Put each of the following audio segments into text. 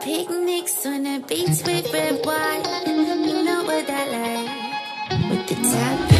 Picnics on the beach with red wine. You know what I like. With the top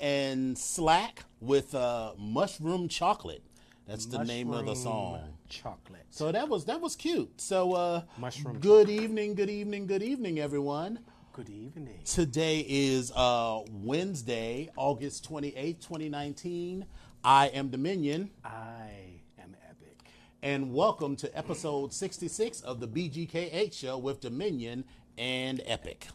And Slack with uh, Mushroom Chocolate. That's the name of the song. Chocolate. So that was that was cute. So uh, Mushroom Good evening, good evening, good evening, everyone. Good evening. Today is uh, Wednesday, August twenty eighth, 2019. I am Dominion, I am epic. and welcome to episode 66 of the BGKH show with Dominion and Epic.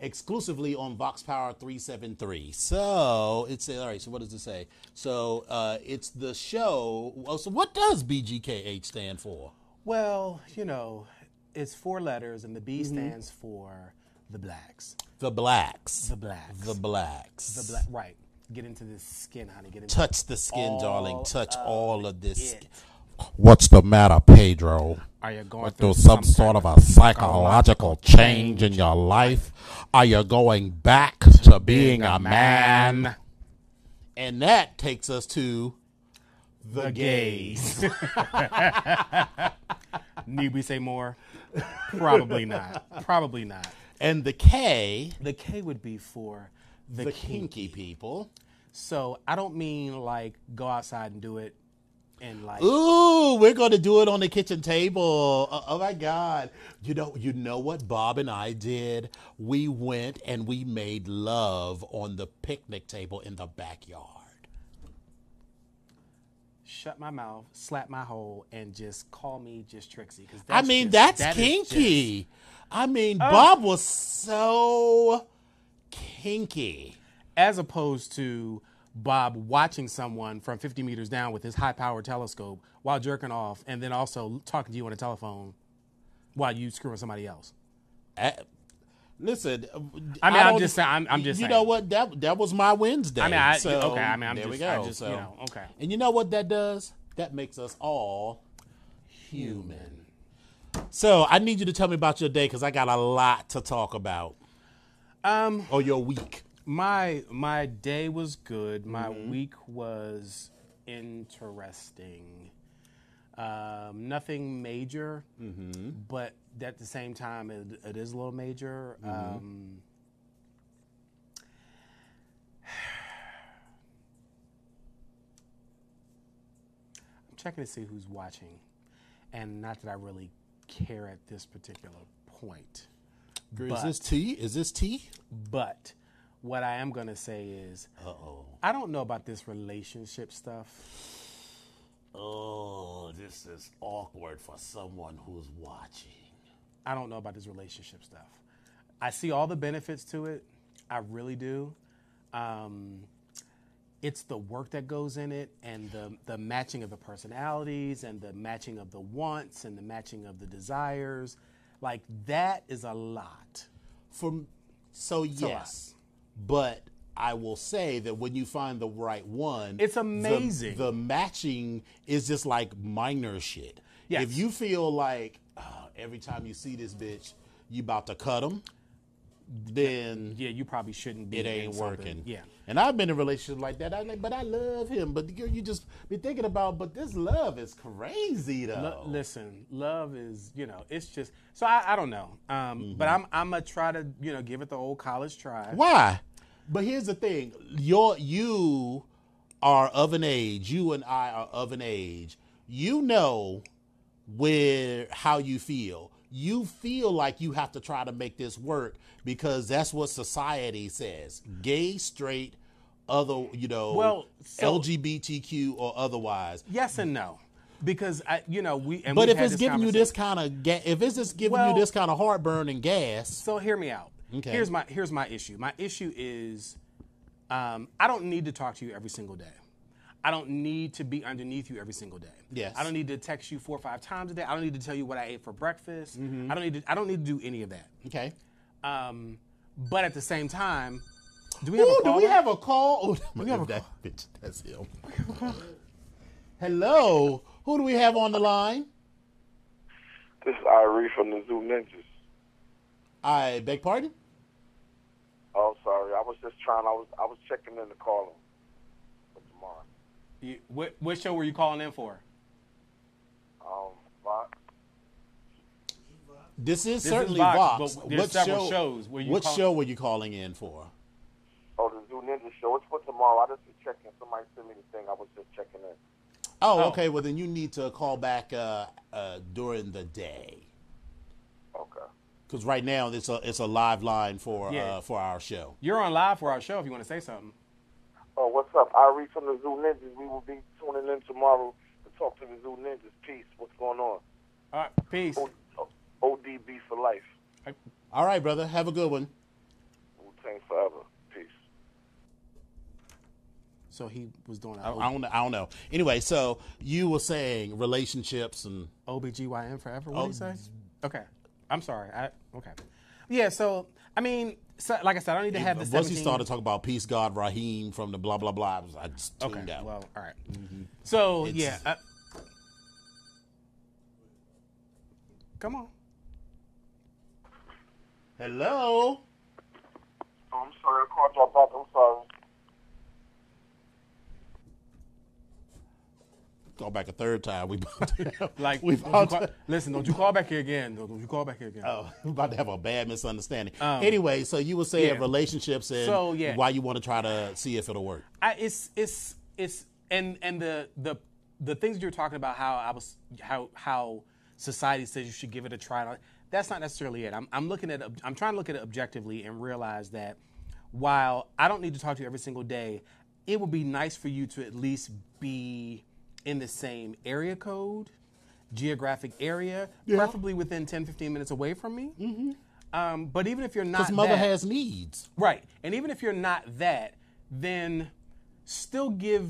Exclusively on Vox Power 373. So it's all right. So what does it say? So uh, it's the show. Oh, so what does BGKH stand for? Well, you know, it's four letters, and the B Mm-hmm. stands for the blacks. The blacks. The blacks. The blacks. The black. Right. Get into this skin, honey. Get into Touch the skin, darling. Touch all of this. it. What's the matter, Pedro? Are you going through through some some sort of a psychological change in your life? Are you going back to being a man? And that takes us to the, the gays? Need we say more? Probably not. Probably not. And the K, The K would be for the, the kinky. kinky people. So I don't mean like go outside and do it and like Ooh, we're going to do it on the kitchen table. Oh, oh my God! You know, you know what Bob and I did? We went and we made love on the picnic table in the backyard. shut my mouth, slap my hole, and just call me just Trixie. Because I mean, that's kinky. I mean, Bob was so kinky. as opposed to Bob watching someone from 50 meters down with his high powered telescope while jerking off, and then also talking to you on a telephone while you screwing somebody else. Uh, listen, I mean, I'm just saying- I'm- I'm just You saying. know what? That that was my Wednesday. I mean, I- so okay, I mean, I'm there we just- I go. just, so, you know, okay. And you know what that does? That makes us all human. So I need you to tell me about your day because I got a lot to talk about. Um, Or your week. My my day was good. My Mm-hmm. week was interesting. Um, nothing major, Mm-hmm. but at the same time, it, it is a little major. Mm-hmm. Um, I'm checking to see who's watching, and not that I really care at this particular point. Is this tea? Is this tea? But what I am going to say is, Uh-oh. I don't know about this relationship stuff. Oh, this is awkward for someone who's watching. I don't know about this relationship stuff. I see all the benefits to it. I really do. Um, it's the work that goes in it and the, the matching of the personalities and the matching of the wants and the matching of the desires. Like, that is a lot. For So a yes, but I will say that when you find the right one, It's amazing. The, matching is just like minor shit. Yes. If you feel like uh, every time you see this bitch, you about to cut them, then Yeah, you probably shouldn't be. it ain't working. Yeah. And I've been in relationships like that. I like, but I love him. But girl, you just be thinking about, but this love is crazy though. Listen, love is you know it's just so I, I don't know, um, but I'm I'm gonna try to you know give it the old college try. Why? But here's the thing: your you are of an age. You and I are of an age. You know where how you feel. You feel like you have to try to make this work because that's what society says. Gay, straight, other, you know, Well, so- LGBTQ or otherwise. Yes and no, because I you know we. And But if it's giving you this kind of ga- if it's just giving Well- you this kind of heartburn and gas, So hear me out. Okay. Here's my here's my issue. My issue is um, I don't need to talk to you every single day. I don't need to be underneath you every single day. Yes. I don't need to text you four or five times a day. I don't need to tell you what I ate for breakfast. Mm-hmm. I don't need to I don't need to do any of that. okay. Um, but at the same time, do we have Ooh, a do we have a call? Oh, we have a that bitch. That's him. Hello. Who do we have on the line? This is Irie from the Zoo Ninjas. I beg pardon. Oh, sorry. I was just trying. I was I was checking in the call him for tomorrow. You, what, what show were you calling in for? Um, Vox. This is is certainly Vox, Vox. but there's several shows where you what call- show were you calling in for? Oh, the Zoo Ninja show. It's for tomorrow. I just was checking. Somebody sent me the thing. I was just checking in. Oh, Oh. okay. Well, then you need to call back uh, uh, during the day Okay. because right now it's a it's a live line for Yeah. uh, for our show. You're on live for our show if you want to say something. Oh, what's up? Irie from the Zoo Ninjas. We will be tuning in tomorrow to talk to the Zoo Ninjas. Peace. What's going on? All right, peace. O- uh, O- ODB for life. All right, brother. Have a good one. Wu Tang forever. Peace. So he was doing I, I don't I don't know. Anyway, so you were saying relationships and OBGYN forever. What Oh, did he oh, say? Okay. I'm sorry. I okay. Yeah, so I mean, so, like I said, I don't need to have the once he 17 started talking about peace God Raheem from the blah blah blah, I, was, I just tuned Okay. out. Well, all right. So It's- yeah. Uh, come on. Hello. Oh, I'm sorry. I called y'all back. I'm sorry. Call back a third time. We about to have, Like, we don't call- listen, don't you call back here again. Don't don't you call back here again. oh, we're about to have a bad misunderstanding. Um, anyway, so you were saying yeah. relationships and So, yeah. why you want to try to see if it'll work. I, it's it's it's and and the the the things you're talking about how I was how how society says you should give it a try. That's not necessarily it. I'm I'm looking at I'm trying to look at it objectively and realize that while I don't need to talk to you every single day, it would be nice for you to at least be in the same area code, geographic area, preferably within 10, 15 minutes away from me. Mm-hmm. Um, but even if you're not, Because mother that- has needs. Right. And even if you're not that, then still give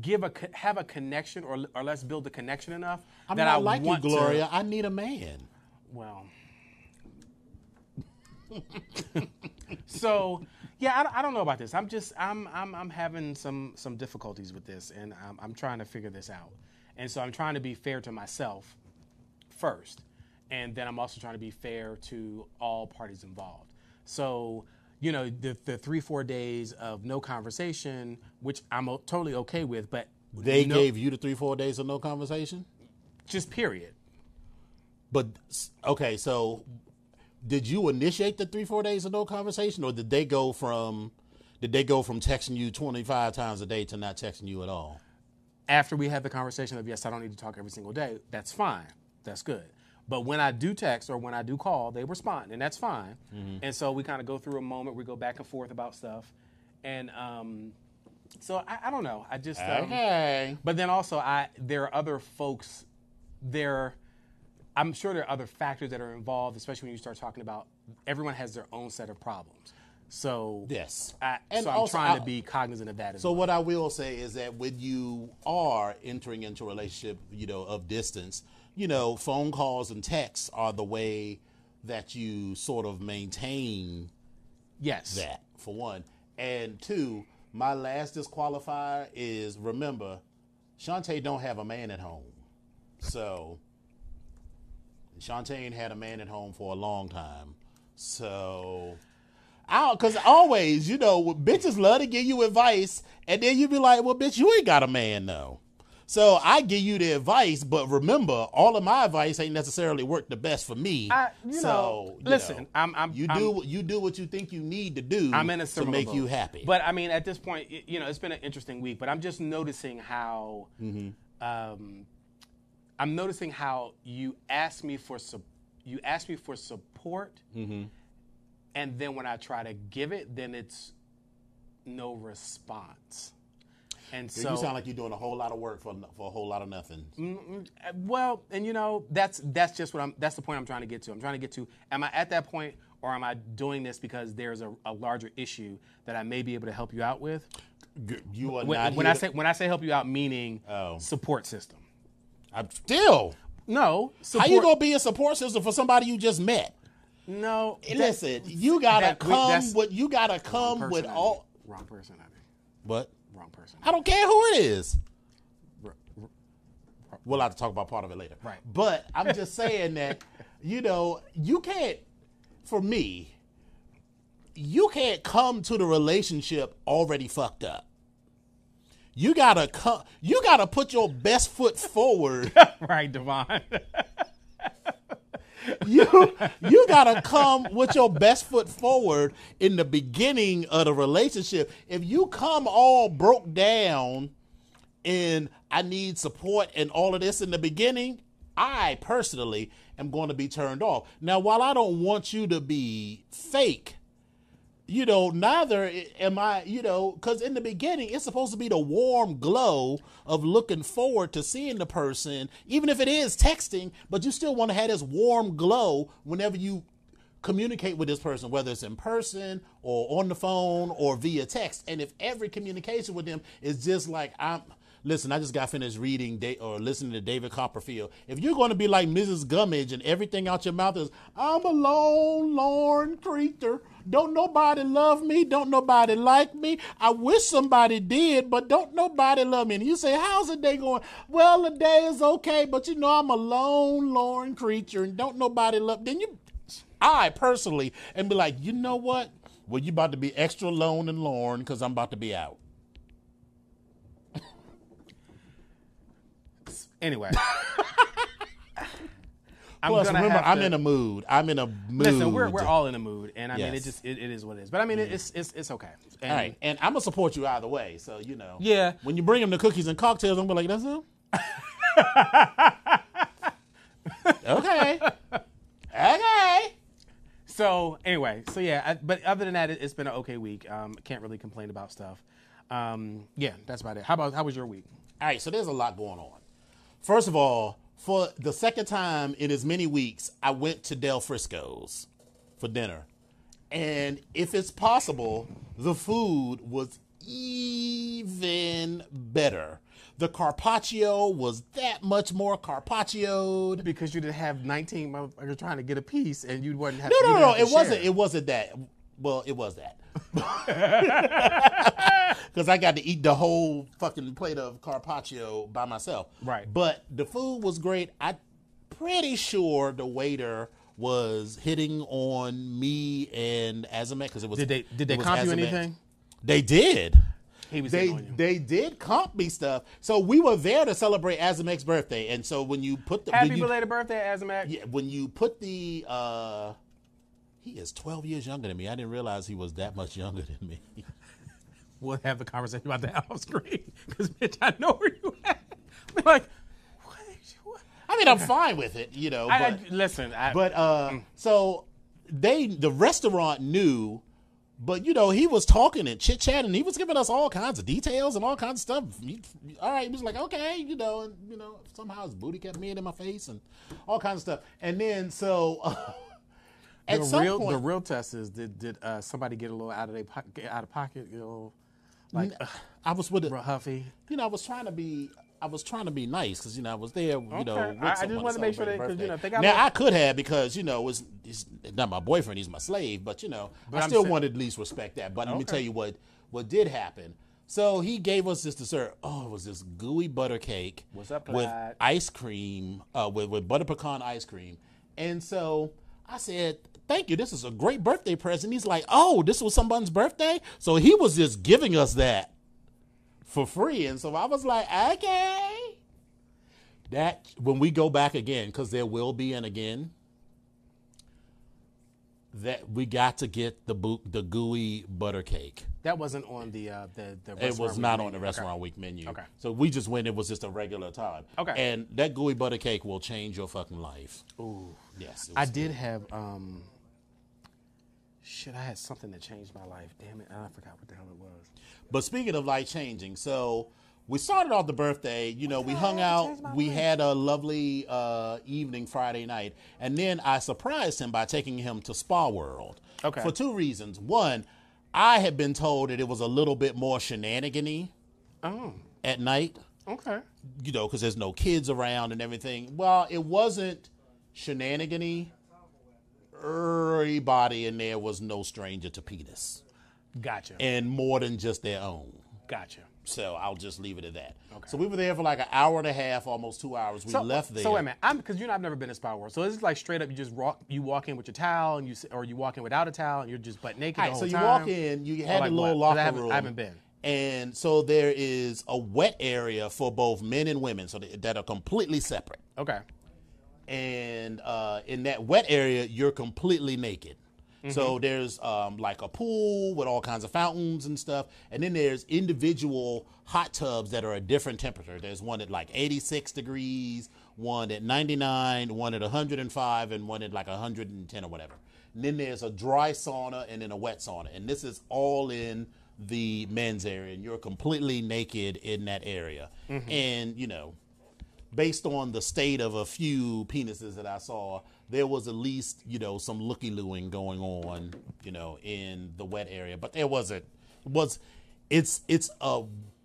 give a have a connection or or let's build a connection enough I'm that not I like you, Gloria. To, I need a man. well. so, yeah, I, don't- I don't know about this. I'm just I'm I'm I'm having some some difficulties with this and I'm I'm trying to figure this out. And so I'm trying to be fair to myself first. And then I'm also trying to be fair to all parties involved. So, you know, the, the three, four days of no conversation, which I'm totally okay with, but They no- gave you the three, four days of no conversation? just period. But okay, so did you initiate the three, four days of no conversation, or did they go from did they go from texting you twenty five times a day to not texting you at all? After we had the conversation of, yes, I don't need to talk every single day, that's fine. That's good. But when I do text or when I do call, they respond, and that's fine. And so we kind of go through a moment, we go back and forth about stuff. And um, so I, I don't know. I just. Um, Okay. But then also, I there are other folks. There, I'm sure there are other factors that are involved, especially when you start talking about everyone has their own set of problems. So Yes. I, And so I'm also, trying I- to be cognizant of that as So well. what I will say is that when you are entering into a relationship, you know, of distance, you know, phone calls and texts are the way that you sort of maintain Yes. that for one, and two, my last disqualifier is remember, Shantae don't have a man at home, so Shantae ain't had a man at home for a long time, so. I because always, you know, bitches love to give you advice, and then you be like, "Well, bitch, you ain't got a man though." So I give you the advice, but remember, all of my advice ain't necessarily worked the best for me. I- you so know, you listen, know, I'm- I'm- you I'm- do what you do what you think you need to do. I'm in a to make you happy. But I mean, at this point, you know, it's been an interesting week. But I'm just noticing how, Mm-hmm. um, I'm noticing how you ask me for sup- you ask me for support, Mm-hmm. and then when I try to give it, then it's no response. And so you sound like you're doing a whole lot of work for for a whole lot of nothing. Uh, Well, and you know, that's that's just what I'm. That's the point I'm trying to get to. I'm trying to get to. Am I at that point, or am I doing this because there's a, a larger issue that I may be able to help you out with? You are When, not when I to- say when I say help you out, meaning Oh. support system. I'm still. No, How you gonna be a support system for somebody you just met? No, that- Listen, you gotta that- come that's- with you gotta come with all. wrong person. I think. What? Wrong person. I don't care who it is. We'll have to talk about part of it later. Right. But I'm just saying that, you know, you can't, for me, you can't come to the relationship already fucked up. You gotta come. You gotta put your best foot forward. right, Devon. you you gotta come with your best foot forward in the beginning of the relationship. If you come all broke down and I need support and all of this in the beginning, I personally am going to be turned off. Now, while I don't want you to be fake, you know, neither am I, you know, because in the beginning, it's supposed to be the warm glow of looking forward to seeing the person, even if it is texting, but you still want to have this warm glow whenever you communicate with this person, whether it's in person or on the phone or via text. And if every communication with them is just like, I'm, listen, I just got finished reading da- or listening to David Copperfield. If you're going to be like Mrs. Gummidge and everything out your mouth is, I'm a lone, lorn creature. Don't nobody love me. Don't nobody like me. I wish somebody did, but don't nobody love me. And you say, How's the day going? Well, the day is okay, but you know, I'm a lone, lorn creature and don't nobody love. Then you, I personally, and be like, you know what? Well, you about to be extra lone and lorn because I'm about to be out. anyway. I'm Plus, remember, I'm to- in a mood. I'm in a mood. Listen, we're, we're all in a mood, and I mean, it just it, it is what it is. But I mean, it, it's it's it's okay. And All right, and I'm gonna support you either way. So you know, Yeah. When you bring them the cookies and cocktails, I'm gonna be like, that's it. okay. Okay. So anyway, so yeah, I, but other than that, it, it's been an okay week. Um, can't really complain about stuff. Um, yeah, that's about it. How about how was your week? All right, so there's a lot going on. First of all, for the second time in as many weeks, I went to Del Frisco's for dinner. And if it's possible, the food was even better. The carpaccio was that much more carpaccioed. Because you didn't have 19 motherfuckers trying to get a piece, and you wouldn't have. No, no, no, it wasn't. It wasn't that. Well, it was that. Because I got to eat the whole fucking plate of carpaccio by myself. Right. But the food was great. I pretty sure the waiter was hitting on me and Azamet because it was. Did they did they comp you anything? They did. He was They hitting on you. they did comp me stuff. So we were there to celebrate Azamek's birthday, and so when you put the Happy you, belated birthday, Azamak. yeah, when you put the uh he is 12 years younger than me. I didn't realize he was that much younger than me. We'll have the conversation about that off screen because bitch, I know where you at. I'm like, what? what? I mean, I'm fine with it, you know, but I, listen, I, but uh so they the restaurant knew but you know, he was talking and chit chatting. He was giving us all kinds of details and all kinds of stuff. He- all right, he was like, okay, you know, and you know, somehow his booty kept being in my face and all kinds of stuff. And then so at the some real point, the real test is did did uh, somebody get a little out of their po- out of pocket, you know, like uh, I was with it. real huffy. you know, I was trying to be I was trying to be nice because you know I was there. You know, Okay. with I- I just someone wanted to make sure that- 'cause, birthday. you know, if they got now little- I could have because you know it's, it's not my boyfriend; he's my slave. But you know, But I I'm still saying- wanted to at least respect that. But let me tell you what what did happen. So he gave us this dessert. Oh, it was this gooey butter cake What's up, with ice cream, uh, with with butter pecan ice cream. And so I said, "Thank you. This is a great birthday present." He's like, "Oh, this was someone's birthday." So he was just giving us that for free. And so I was like, okay. That when we go back again, because there will be an again, that we got to get the boo- the gooey butter cake. That wasn't on the uh, the the. It was not on the Okay. restaurant week menu. Okay. So we just went. It was just a regular time. Okay. And that gooey butter cake will change your fucking life. Ooh. Yes. I did have um. Shit, I had something that changed my life. Damn it, I forgot what the hell it was. But speaking of life changing, so we started off the birthday. You know, we hung out. We had a lovely uh, evening Friday night, and then I surprised him by taking him to Spa World. Okay. For two reasons. One, I had been told that it was a little bit more shenanigany Oh, at night. okay. You know, because there's no kids around and everything. Well, it wasn't shenanigany. Everybody in there was no stranger to penis, Gotcha. and more than just their own. gotcha. So I'll just leave it at that. Okay. So we were there for like an hour and a half, almost two hours. We So, left there. So wait a minute, I'm because you know I've never been to Spa World. So this is like straight up. You just walk, you walk in with your towel, and you or you walk in without a towel, and you're just butt naked All the whole so you time. walk in, you had like a little what? locker room. I haven't been. And so there is a wet area for both men and women, so that are completely separate. Okay. And uh, in that wet area, you're completely naked. So there's um, like a pool with all kinds of fountains and stuff, and then there's individual hot tubs that are a different temperature. There's one at like 86 degrees, one at 99, one at 105, and one at like 110 or whatever. And then there's a dry sauna and then a wet sauna, and this is all in the men's area, and you're completely naked in that area. And you know, based on the state of a few penises that I saw, there was at least, you know, some looky looing going on, you know, in the wet area. But there wasn't it was it's it's a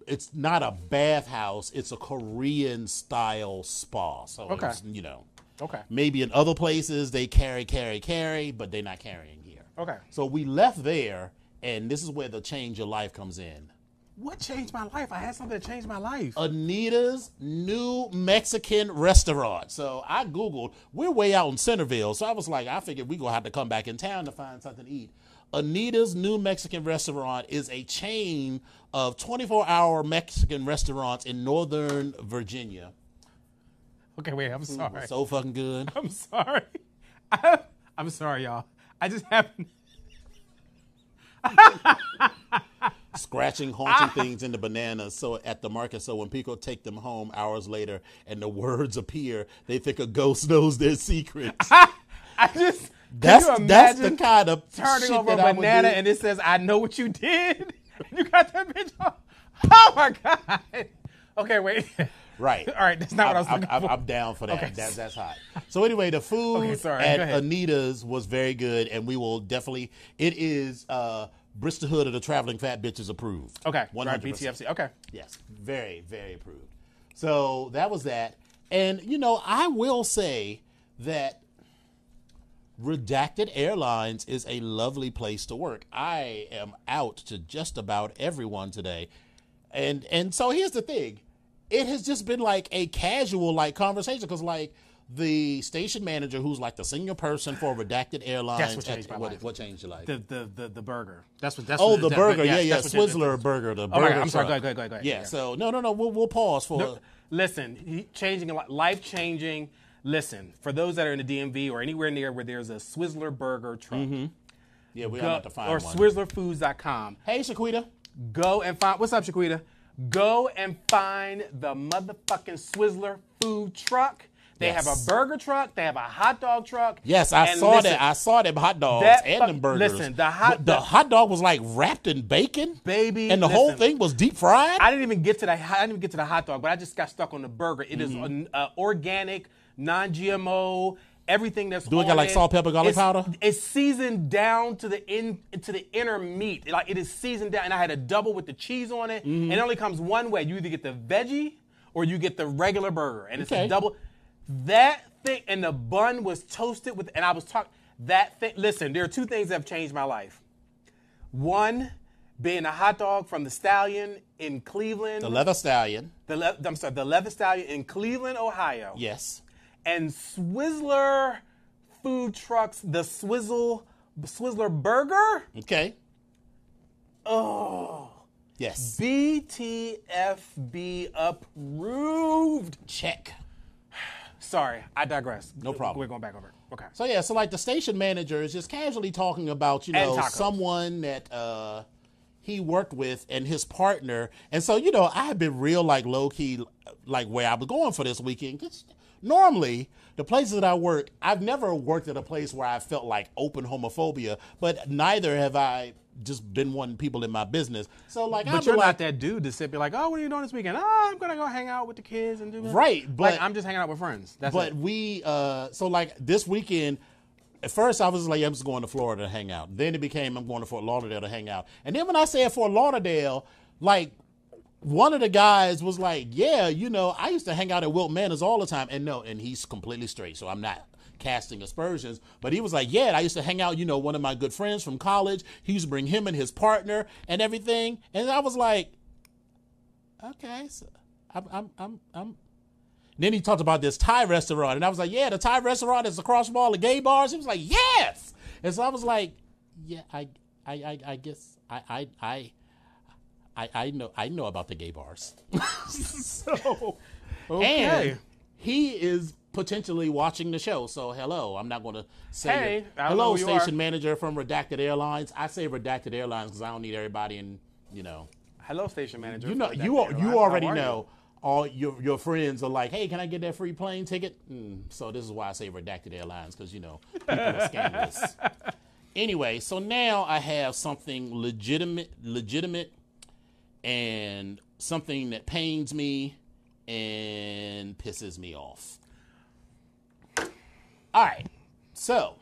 it's not a bathhouse, it's a Korean style spa. So Okay. it's, you know. Okay. Maybe in other places they carry, carry, carry, but they're not carrying here. Okay. So we left there and this is where the change of life comes in. What changed my life? I had something that changed my life. Anita's new Mexican restaurant. So I Googled, we're way out in Centreville. So I was like, I figured we're going to have to come back in town to find something to eat. Anita's new Mexican restaurant is a chain of 24 hour Mexican restaurants in Northern Virginia. okay, wait. I'm sorry. So fucking good. I'm sorry. I, I'm sorry, y'all. I just happened. Scratching, haunting things in the bananas so at the market. So when people take them home hours later and the words appear, they think a ghost knows their secrets. I just. That's that's the kind of turning shit over a that I would banana and it says, "I know what you did." you got that bitch on. Oh my god. Okay, wait. Right. All right, that's not what I was I'm, looking I'm, for. I'm down for that. Okay. That, that's hot. So anyway, the food Okay, at. Anita's was very good, and we will definitely. It is uh, Bristol Hood of the Traveling Fat Bitches approved. Okay, one right, hundred percent. BTFC. Okay. Yes, very very approved. So that was that, and you know I will say that Redacted Airlines is a lovely place to work. I am out to just about everyone today. And and so here's the thing. It has just been like a casual like conversation cuz like the station manager who's like the senior person for Redacted Airlines That's what at- changed my what, life. what changed your life? The the the, the burger. That's what. That's oh, what, the that- burger. yeah, yeah, that's what- Swizzler burger, the oh Okay, burger. I'm sorry. Go truck. ahead, go ahead, go ahead, go ahead. Yeah, Yeah. so no, no, no, we'll we'll pause for No, listen, he- changing a life changing. Listen, for those that are in the DMV or anywhere near where there's a Swizzler burger truck, mm-hmm. Yeah, we go- are about to find or one. Or SwizzlerFoods.com. Hey, Shaquita. Go and find. What's up, Shaquita? Go and find the motherfucking Swizzler food truck. They Yes. have a burger truck. They have a hot dog truck. Yes, I And saw listen, that. I saw them hot dogs that and them burgers. listen, the hot- the, the- hot dog was like wrapped in bacon, Baby, and the whole thing was deep fried. I didn't even get to that. I didn't even get to the hot dog, but I just got stuck on the burger. It is Mm-hmm. an uh, organic, non-GMO. Everything that's Do it got, like, salt, pepper, garlic it's- powder? It's seasoned down to the in to the inner meat. Like it is seasoned down, and I had a double with the cheese on it. Mm-hmm. And it only comes one way. You either get the veggie or you get the regular burger, and it's a double. That thing, and the bun was toasted with, and I was talking. That thing. Listen, there are two things that have changed my life. One, being a hot dog from the Stallion in Cleveland. The leather stallion. the le- I'm sorry, the Leather Stallion in Cleveland, Ohio. Yes. And Swizzler food trucks, the Swizzle Swizzler Burger. Okay. Oh, Yes. BTFB approved. Check. Sorry, I digress. No problem. We're going back over. Okay. So yeah, so like the station manager is just casually talking about, you know, someone that uh he worked with and his partner. And so, you know, I had been real like low key like where I was going for this weekend. 'Cause normally the places that I work, I've never worked at a place where I felt like open homophobia, but neither have I just been wanting people in my business. So like, But be you're like, not that dude to sit be like, oh, what are you doing this weekend? Oh, I'm gonna go hang out with the kids and do that. Right, but- like, I'm just hanging out with friends. That's But it. we, uh, so like this weekend, at first I was like, I'm just going to Florida to hang out. Then it became I'm going to Fort Lauderdale to hang out. And then when I said Fort Lauderdale, like one of the guys was like, Yeah, you know, I used to hang out at Wilton Manors all the time. And no, and he's completely straight, so I'm not casting aspersions. But he was like, Yeah, I used to hang out, you know, one of my good friends from college. He used to bring him and his partner and everything. And I was like, Okay, so I'm I'm I'm I'm then he talked about this Thai restaurant, and I was like, "Yeah, the Thai restaurant is across from all the gay bars." He was like, "Yes," and so I was like, "Yeah, I, I, I, I guess I, I, I, I, I know, I know about the gay bars." so, Okay. and he is potentially watching the show. So, hello, I'm not going to say Hey, it. Hello, you station are. manager from Redacted Airlines. I say Redacted Airlines because I don't need everybody in, you know. Hello, station manager. You know, you Airlines. you already are you? know. All your your friends are like, "Hey, can I get that free plane ticket?" Mm, so this is why I say redacted airlines because you know people are scandalous. anyway, so now I have something legitimate, legitimate, and something that pains me and pisses me off. All right, so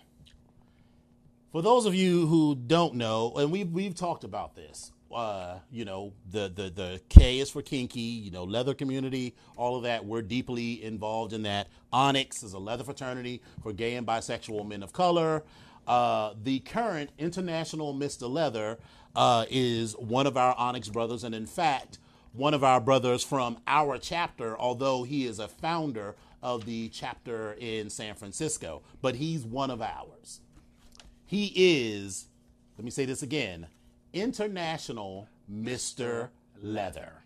for those of you who don't know, and we've we've talked about this, uh, you know, the the the K is for kinky, you know, leather community, all of that. We're deeply involved in that. Onyx is a leather fraternity for gay and bisexual men of color. Uh, the current international Mr. Leather uh, is one of our Onyx brothers, and in fact, one of our brothers from our chapter, although he is a founder of the chapter in San Francisco, but he's one of ours. He is, let me say this again, International Mr. Leather.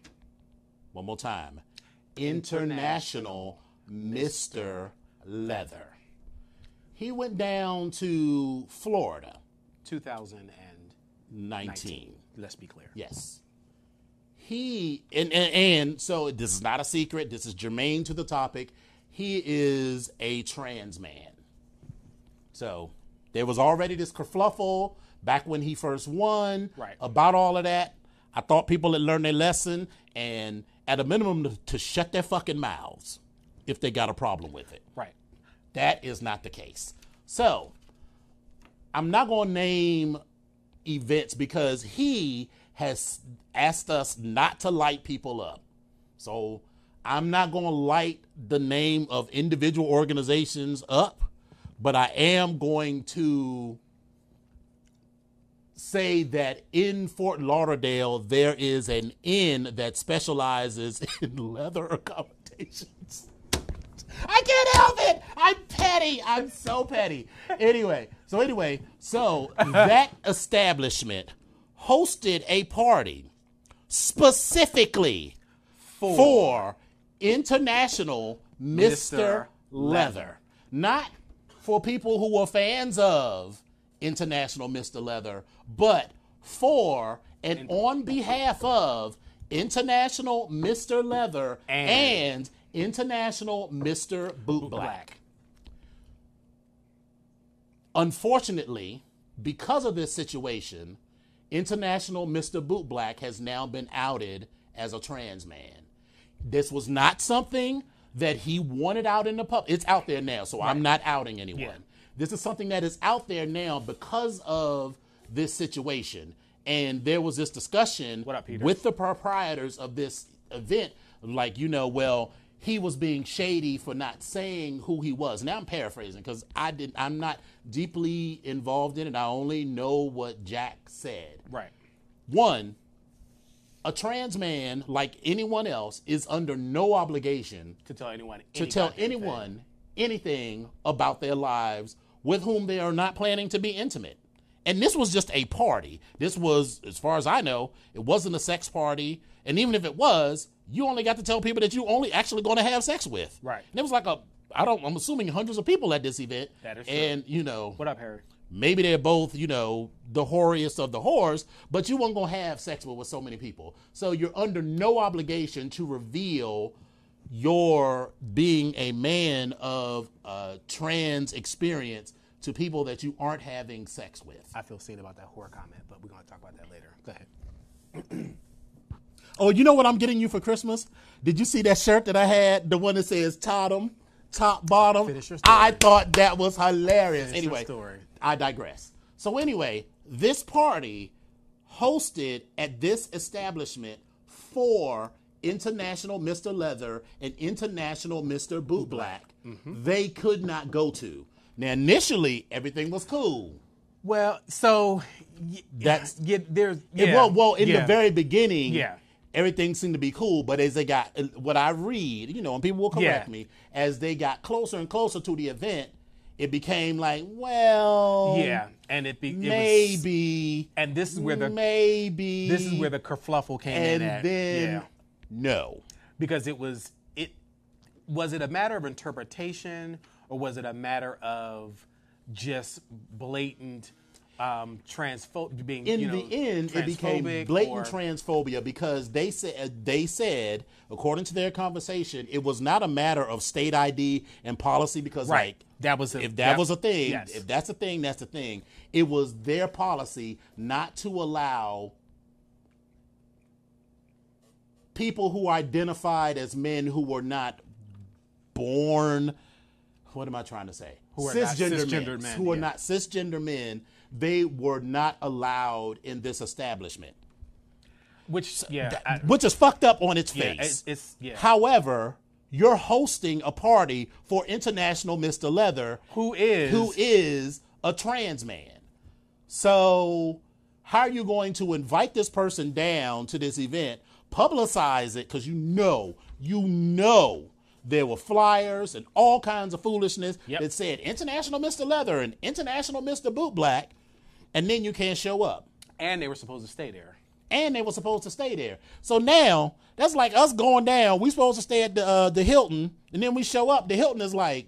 One more time. International Mr. Leather. He went down to Florida, 2019. 19. Let's be clear. Yes. He and, and and so this is not a secret. This is germane to the topic. He is a trans man. So there was already this kerfluffle back when he first won Right. about all of that. I thought people had learned their lesson and at a minimum to, to shut their fucking mouths if they got a problem with it. Right. That is not the case. So, I'm not going to name events because he has asked us not to light people up. So, I'm not going to light the name of individual organizations up, but I am going to say that in Fort Lauderdale there is an inn that specializes in leather accommodations. I can't help it. I'm petty. I'm so petty. Anyway, so anyway, so that establishment hosted a party specifically for, International Mr. Leather. Not for people who were fans of International Mr. Leather, but for and on behalf of International Mr. Leather And- and International Mr. Boot. Black. Unfortunately, because of this situation, International Mr. Boot Black has now been outed as a trans man. This was not something that he wanted out in the public. It's out there now, so I'm not outing anyone. Yeah. This is something that is out there now because of this situation. And there was this discussion up, with the proprietors of this event like you know, well, he was being shady for not saying who he was. Now I'm paraphrasing because I did. I'm not deeply involved in it. I only know what Jack said. Right. One, a trans man, like anyone else, is under no obligation To tell anyone. to tell anyone anything about their lives with whom they are not planning to be intimate. And this was just a party. This was, as far as I know, it wasn't a sex party. And even if it was, you only got to tell people that you only actually going to have sex with. Right. And it was like a, I don't, I'm assuming hundreds of people at this event. That is true. And you know, What up, Harry? Maybe they're both, you know, the whoriest of the whores, but you weren't gonna have sex with, with so many people. So you're under no obligation to reveal your being a man of uh, trans experience to people that you aren't having sex with. I feel seen about that horror comment, but we're gonna talk about that later. Go ahead. Oh, you know what I'm getting you for Christmas? Did you see that shirt that I had? The one that says Totem, top, bottom. Finish your story. I thought that was hilarious. Finish your anyway, story. I digress. So anyway, this party hosted at this establishment for International Mr. Leather and International Mr. Boot Black. Mm-hmm. They could not go to. Now initially everything was cool. Well, so y- That's- yeah, there's yeah, well, well, in yeah. the very beginning, Yeah. everything seemed to be cool. But as they got, what I read, you know, and people will correct Yeah. me, as they got closer and closer to the event, it became like, well, yeah, and it be it was, maybe, and this is where the maybe, this is where the kerfluffle came and in at. then yeah. no. because it was it was it a matter of interpretation or was it a matter of just blatant um transpho- being in you know, the end, it became blatant or- transphobia because they said they said, according to their conversation, it was not a matter of state ID and policy because Right. like That was a- if that, that- was a thing, yes. if that's a thing, that's a thing. It was their policy not to allow people who identified as men who were not born what am I trying to say? Who are not cisgender men, men, who are yeah. not cisgender men, they were not allowed in this establishment. which yeah I- which is fucked up on its Yeah, face. it's- it's- yeah. However, you're hosting a party for International Mr. Leather, who is who is a trans man. So, how are you going to invite this person down to this event, publicize it because you know, you know there were flyers and all kinds of foolishness Yep. that said International Mr. Leather and International Mr. Boot Black, and then you can't show up and they were supposed to stay there and they were supposed to stay there. So now that's like us going down. We supposed to stay at the uh, the Hilton, and then we show up. The Hilton is like,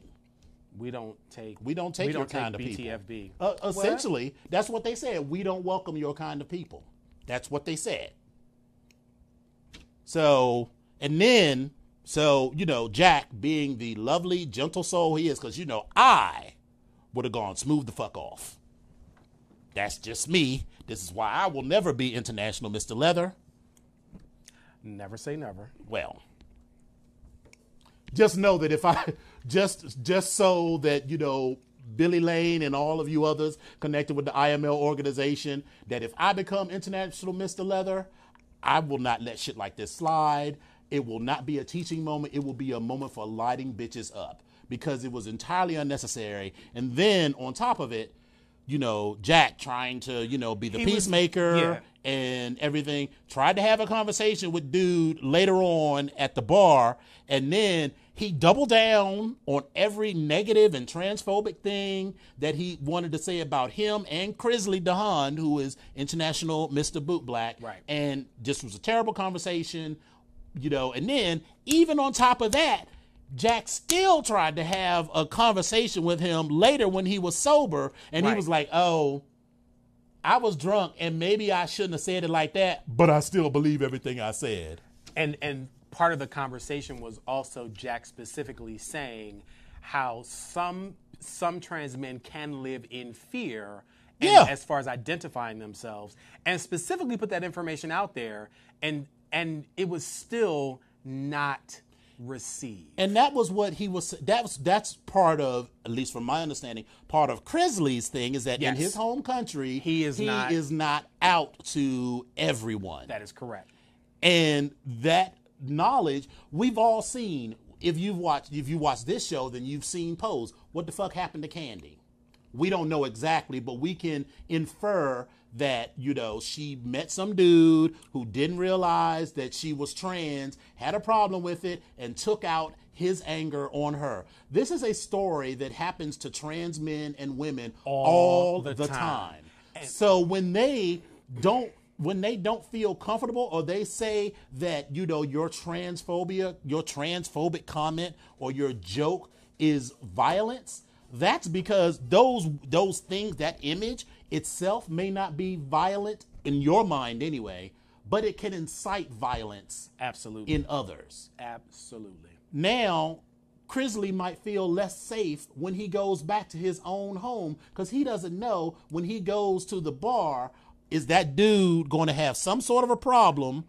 we don't take we don't take we your don't take kind of people. Uh, essentially, that's what they said. We don't welcome your kind of people. That's what they said. So, and then, so you know, Jack being the lovely, gentle soul he is, because you know, I would have gone smooth the fuck off. That's just me. This is why I will never be international Mr. Leather. never say never well just know that if i just just so that you know billy lane and all of you others connected with the iml organization that if i become international mr leather i will not let shit like this slide it will not be a teaching moment it will be a moment for lighting bitches up because it was entirely unnecessary and then on top of it you know jack trying to you know be the He was- peacemaker yeah. and everything. Tried to have a conversation with dude later on at the bar, and then he doubled down on every negative and transphobic thing that he wanted to say about him and Crisley Dahan, who is international Mr. Boot Black. Right. And just was a terrible conversation, you know. And then even on top of that, Jack still tried to have a conversation with him later when he was sober, and he was like, "Oh." I was drunk and maybe I shouldn't have said it like that, but I still believe everything I said. and and part of the conversation was also Jack specifically saying how some some trans men can live in fear Yeah. as far as identifying themselves and specifically put that information out there and and it was still not received And that was what he was that was that's part of at least from my understanding, part of Crisley's thing is that in his home country He is not- is not out to everyone. that is correct and that knowledge, we've all seen. If you've watched, if you watched this show, then you've seen Pose. What the fuck happened to Candy? We don't know exactly, but we can infer that you know she met some dude who didn't realize that she was trans, had a problem with it, and took out his anger on her. This is a story that happens to trans men and women all, the the, time. time. So when they don't when they don't feel comfortable or they say that you know your transphobia, your transphobic comment or your joke is violence, that's because those those things that image itself may not be violent in your mind anyway, but it can incite violence Absolutely. in others. Absolutely. Now, Crisley might feel less safe when he goes back to his own home because he doesn't know when he goes to the bar, is that dude going to have some sort of a problem,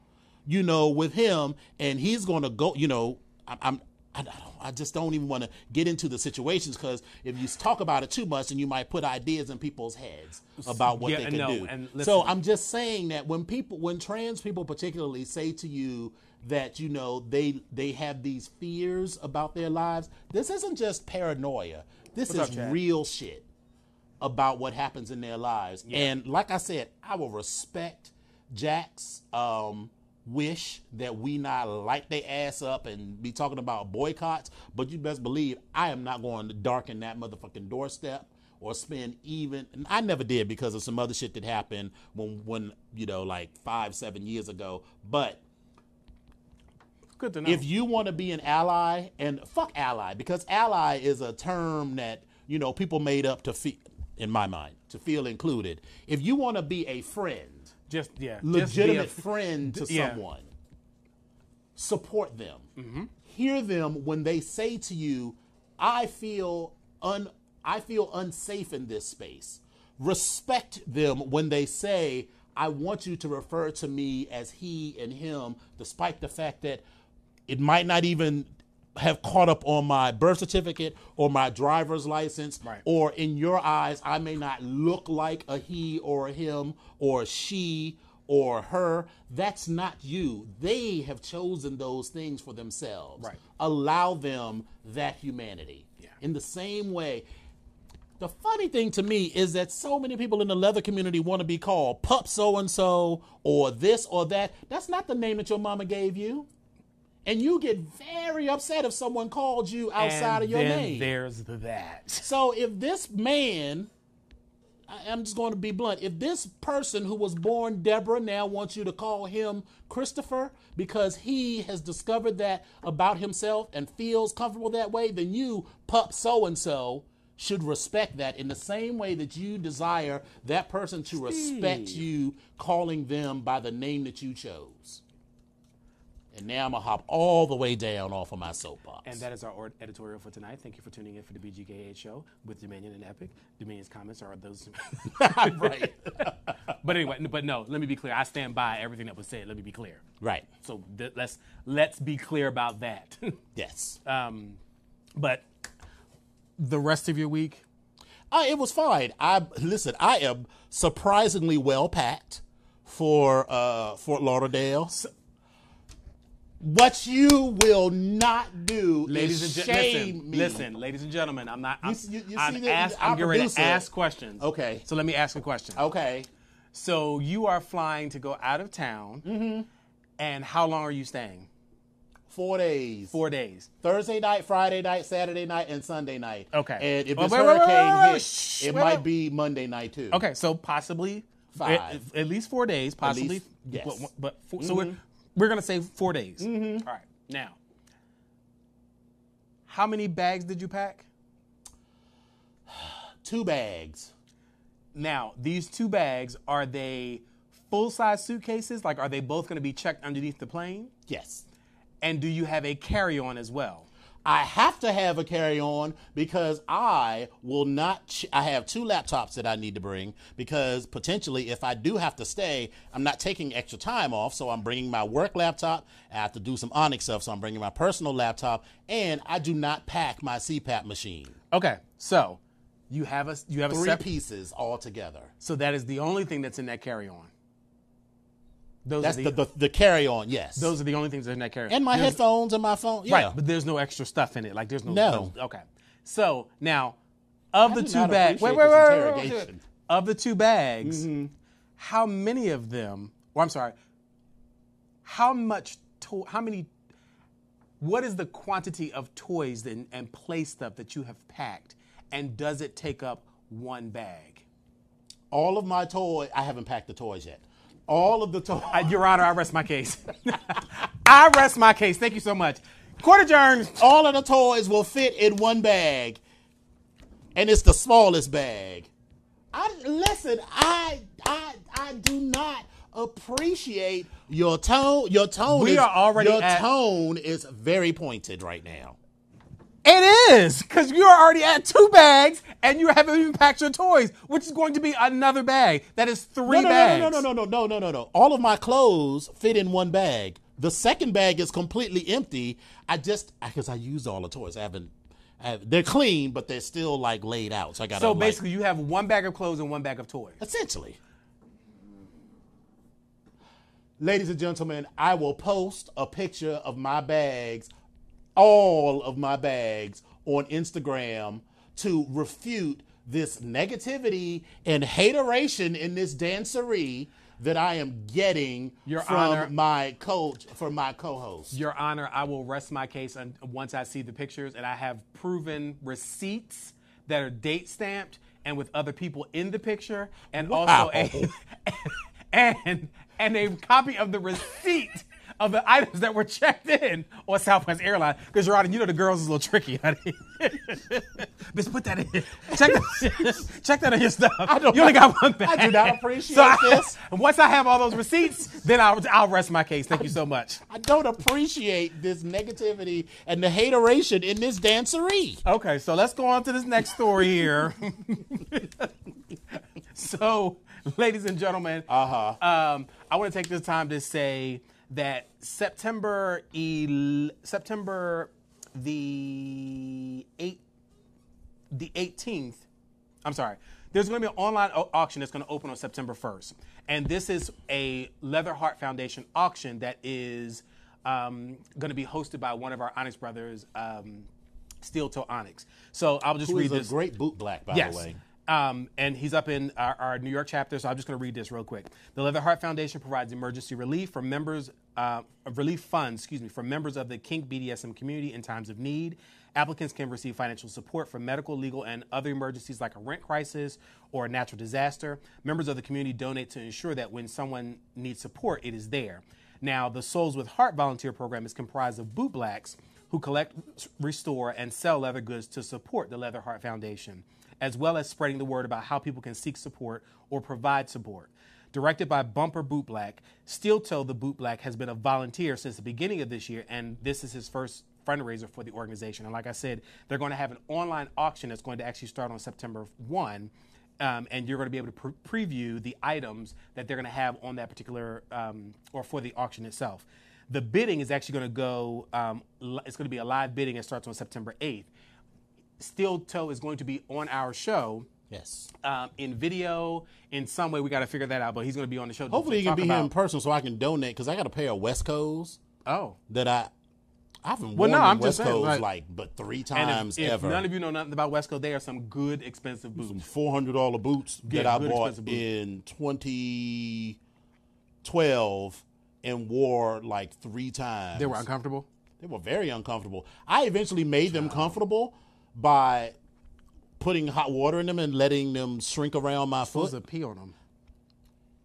you know, with him, and he's going to go, you know, I, I'm. I, don't, I just don't even want to get into the situations because if you talk about it too much, then you might put ideas in people's heads about what Yeah, they can no, do. and so I'm just saying that when people, when trans people particularly say to you that you know they they have these fears about their lives, this isn't just paranoia. This What's is up, real shit about what happens in their lives. And like I said, I will respect Jack's um, wish that we not light their ass up and be talking about boycotts. But you best believe I am not going to darken that motherfucking doorstep or spend even. And I never did because of some other shit that happened when when you know like five seven years ago. But Good to know. if you want to be an ally and fuck ally because ally is a term that you know people made up to feel in my mind to feel included if you want to be a friend just yeah, just legitimate a- friend to yeah. someone support them Mm-hmm. hear them when they say to you i feel un i feel unsafe in this space respect them when they say i want you to refer to me as he and him despite the fact that it might not even have caught up on my birth certificate or my driver's license Right. or in your eyes i may not look like a he or a him or a she or her that's not you they have chosen those things for themselves Right. allow them that humanity Yeah. in the same way the funny thing to me is that so many people in the leather community want to be called pup so and so or this or that. That's not the name that your mama gave you. And you get very upset if someone called you outside and of your then name. There's that. So if this man, I'm just going to be blunt, if this person who was born Deborah now wants you to call him Christopher because he has discovered that about himself and feels comfortable that way, then you, pup so and so, should respect that in the same way that you desire that person to respect Steve. you calling them by the name that you chose. And now I'm gonna hop all the way down off of my soapbox. And that is our editorial for tonight. Thank you for tuning in for the BGKH show with Dominion and Epic. Dominion's comments are those. right, but anyway, but no, let me be clear. I stand by everything that was said. Let me be clear. right, So th- let's let's be clear about that. yes. um, but the rest of your week, Uh, it was fine. I listen. I am surprisingly well packed for uh, Fort Lauderdale. What you will not do ladies is and shame gentlemen, me. listen, listen, ladies and gentlemen. I'm not. I'm, you- you I'm, the, ask, I'm getting ready to ask questions. Okay. So let me ask a question. Okay, So you are flying to go out of town, Mm-hmm. and how long are you staying? four days. Four days. Thursday night, Friday night, Saturday night, and Sunday night. Okay. And if this wait, hurricane wait, wait, hits, shh, it might be Monday night too. Okay, so possibly Five. At, at least four days, possibly. least, yes. Mm-hmm. But, but four, so we're we're gonna say 4 days. Mm-hmm. All right. Now, how many bags did you pack? Two bags. Now, these two bags are they full size suitcases? Like, are they both going to be checked underneath the plane? Yes. And do you have a carry on as well? I have to have a carry on because I will not. Ch- I have two laptops that I need to bring because potentially, if I do have to stay, I'm not taking extra time off. So I'm bringing my work laptop. I have to do some Onyx stuff. So I'm bringing my personal laptop, and I do not pack my CPAP machine. Okay, so you have a you have a Three sep- pieces all together. So that is the only thing that's in that carry on. Those That's are the, the, the, carry on, yes. those are the only things that are in that carry. On. And my There's- headphones and my phone. Yeah. Right, but there's no extra stuff in it. Like there's no. No. Okay. So now, of the two bags, wait, wait, wait, wait, wait. Of the two bags, mm-hmm. how many of them? Or I'm sorry. How much? To, how many? What is the quantity of toys and, and play stuff that you have packed, and does it take up one bag? all of my toys, I haven't packed the toys yet. All of the toys. Uh, Your Honor, I rest my case. I rest my case. Thank you so much. Court adjourned. all of the toys will fit in one bag, and it's the smallest bag. I listen. I I I do not appreciate your tone. Your tone. We is, are already Your at- tone is very pointed right now. It is because you're already at two bags and you haven't even packed your toys, which is going to be another bag. That is three No, no, bags. no, no, no, no, no, no, no, no. All of my clothes fit in one bag. The second bag is completely empty. I just because I used all the toys. I haven't. I have, they're clean, but they're still like laid out. So I got. So basically, you have one bag of clothes and one bag of toys. Essentially. Ladies and gentlemen, I will post a picture of my bags, all of my bags, on Instagram to refute this negativity and hateration in this dancery that I am getting Your from Honor. my coach, from my co-host. Your Honor, I will rest my case once I see the pictures and I have proven receipts that are date stamped and with other people in the picture, and also a and and a copy of the receipt of the items that were checked in on Southwest Airlines. Because Honor, you know the girls is a little tricky, honey. Bitch, put that in. Check that. check that on your stuff. you only got one bag. I do not appreciate So I- this. once I have all those receipts, then I'll, I'll rest my case. Thank you so much. I don't appreciate this negativity and the hateration in this dancery. Okay, so let's go on to this next story here. so, ladies and gentlemen, uh-huh. um, I want to take this time to say that September el- September the eight the 18th. I'm sorry. There's going to be an online au- auction that's going to open on September 1st, and this is a Leather Heart Foundation auction that is um, going to be hosted by one of our Onyx brothers, um, Steel Toe Onyx. So I'll just Who read is this. a great boot black, by Yes. the way. Um, and he's up in our, our New York chapter, so I'm just going to read this real quick. The Leather Heart Foundation provides emergency relief for members, uh, relief funds, excuse me, for members of the kink BDSM community in times of need. Applicants can receive financial support for medical, legal, and other emergencies like a rent crisis or a natural disaster. Members of the community donate to ensure that when someone needs support, it is there. Now, the Souls with Heart volunteer program is comprised of bootblacks who collect, restore, and sell leather goods to support the Leather Heart Foundation, as well as spreading the word about how people can seek support or provide support. Directed by Bumper Bootblack, Steel Toe the Bootblack has been a volunteer since the beginning of this year, and this is his first fundraiser for the organization. And like I said, they're going to have an online auction that's going to actually start on September 1 um, and you're going to be able to pre- preview the items that they're going to have on that particular um, or for the auction itself. The bidding is actually going to go. Um, li- it's going to be a live bidding. It starts on September 8th. Steel Toe is going to be on our show Yes. um, in video in some way. We got to figure that out. But he's going to be on the show. Hopefully, you can be here in person so I can donate because I got a pair of West Coast Oh. that I I've been Well, worn no, I'm West saying, Coast like- like but three times if, if ever. none of you know nothing about West Wesco, they are some good expensive boots. four hundred dollar boots Yeah, that I bought in twenty twelve and wore like three times. They were uncomfortable. They were very uncomfortable. I eventually made them comfortable by putting hot water in them and letting them shrink around my What was foot. a pee on them?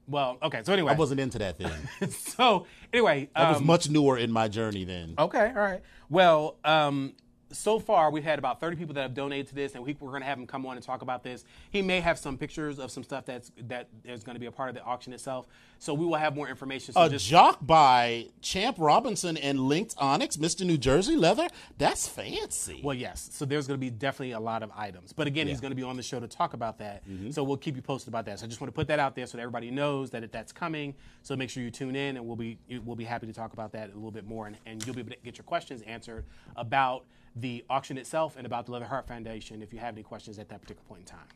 Well, okay. So anyway, I wasn't into that then. so anyway, I was um, much newer in my journey then. Okay, all right. Well, um, so far we've had about 30 people that have donated to this, and we, we're going to have him come on and talk about this. He may have some pictures of some stuff that's that is going to be a part of the auction itself. So we will have more information. So A just jock by Champ Robinson and Linked Onyx, Mr. New Jersey Leather. That's fancy. well, yes. So there's going to be definitely a lot of items, but again, he's going to be on the show to talk about that. Mm-hmm. So we'll keep you posted about that. So I just want to put that out there so that everybody knows that that's coming. So make sure you tune in, and we'll be we'll be happy to talk about that a little bit more, and, and you'll be able to get your questions answered about the auction itself and about the Leather Heart Foundation if you have any questions at that particular point in time.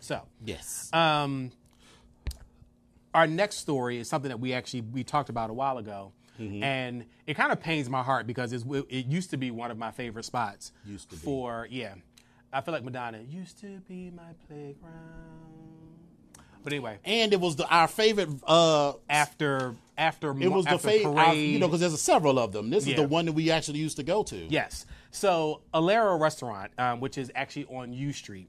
So, yes. um, our next story is something that we actually we talked about a while ago, Mm-hmm. and it kind of pains my heart because it's, it used to be one of my favorite spots. Used to be. for yeah, I feel like Madonna used to be my playground. But anyway, And it was the, our favorite. Uh, after after it was the favorite, you know, because there's several of them. This is the one that we actually used to go to. Yes. So Alero Restaurant, um, which is actually on U Street,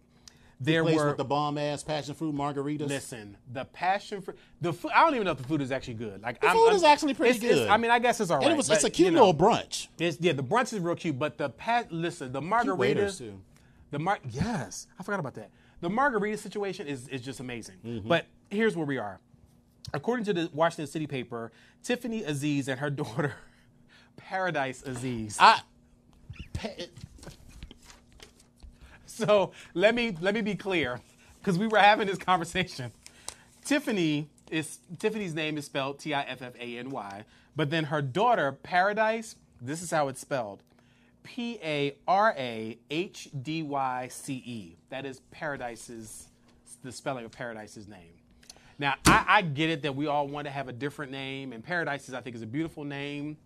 there place were with the bomb ass passion fruit margaritas. listen the passion fruit, the food. I don't even know if the food is actually good. Like The I'm, food I'm- is actually pretty it's- it's- good. I mean, I guess it's all right. and it was it's a cute you know, little brunch. It's, yeah, the brunch is real cute, but the pat. Listen, the margaritas. too. The mar. Yes, I forgot about that. The margarita situation is is just amazing. Mm-hmm. But here's where we are. According to the Washington City paper, Tiffany Aziz and her daughter, Paradise Aziz. I So let me let me be clear, because we were having this conversation. Tiffany is Tiffany's name is spelled T I F F A N Y, but then her daughter Paradise. This is how it's spelled: P A R A H D Y C E. That is Paradise's the spelling of Paradise's name. Now I, I get it that we all want to have a different name, and Paradise's I think is a beautiful name.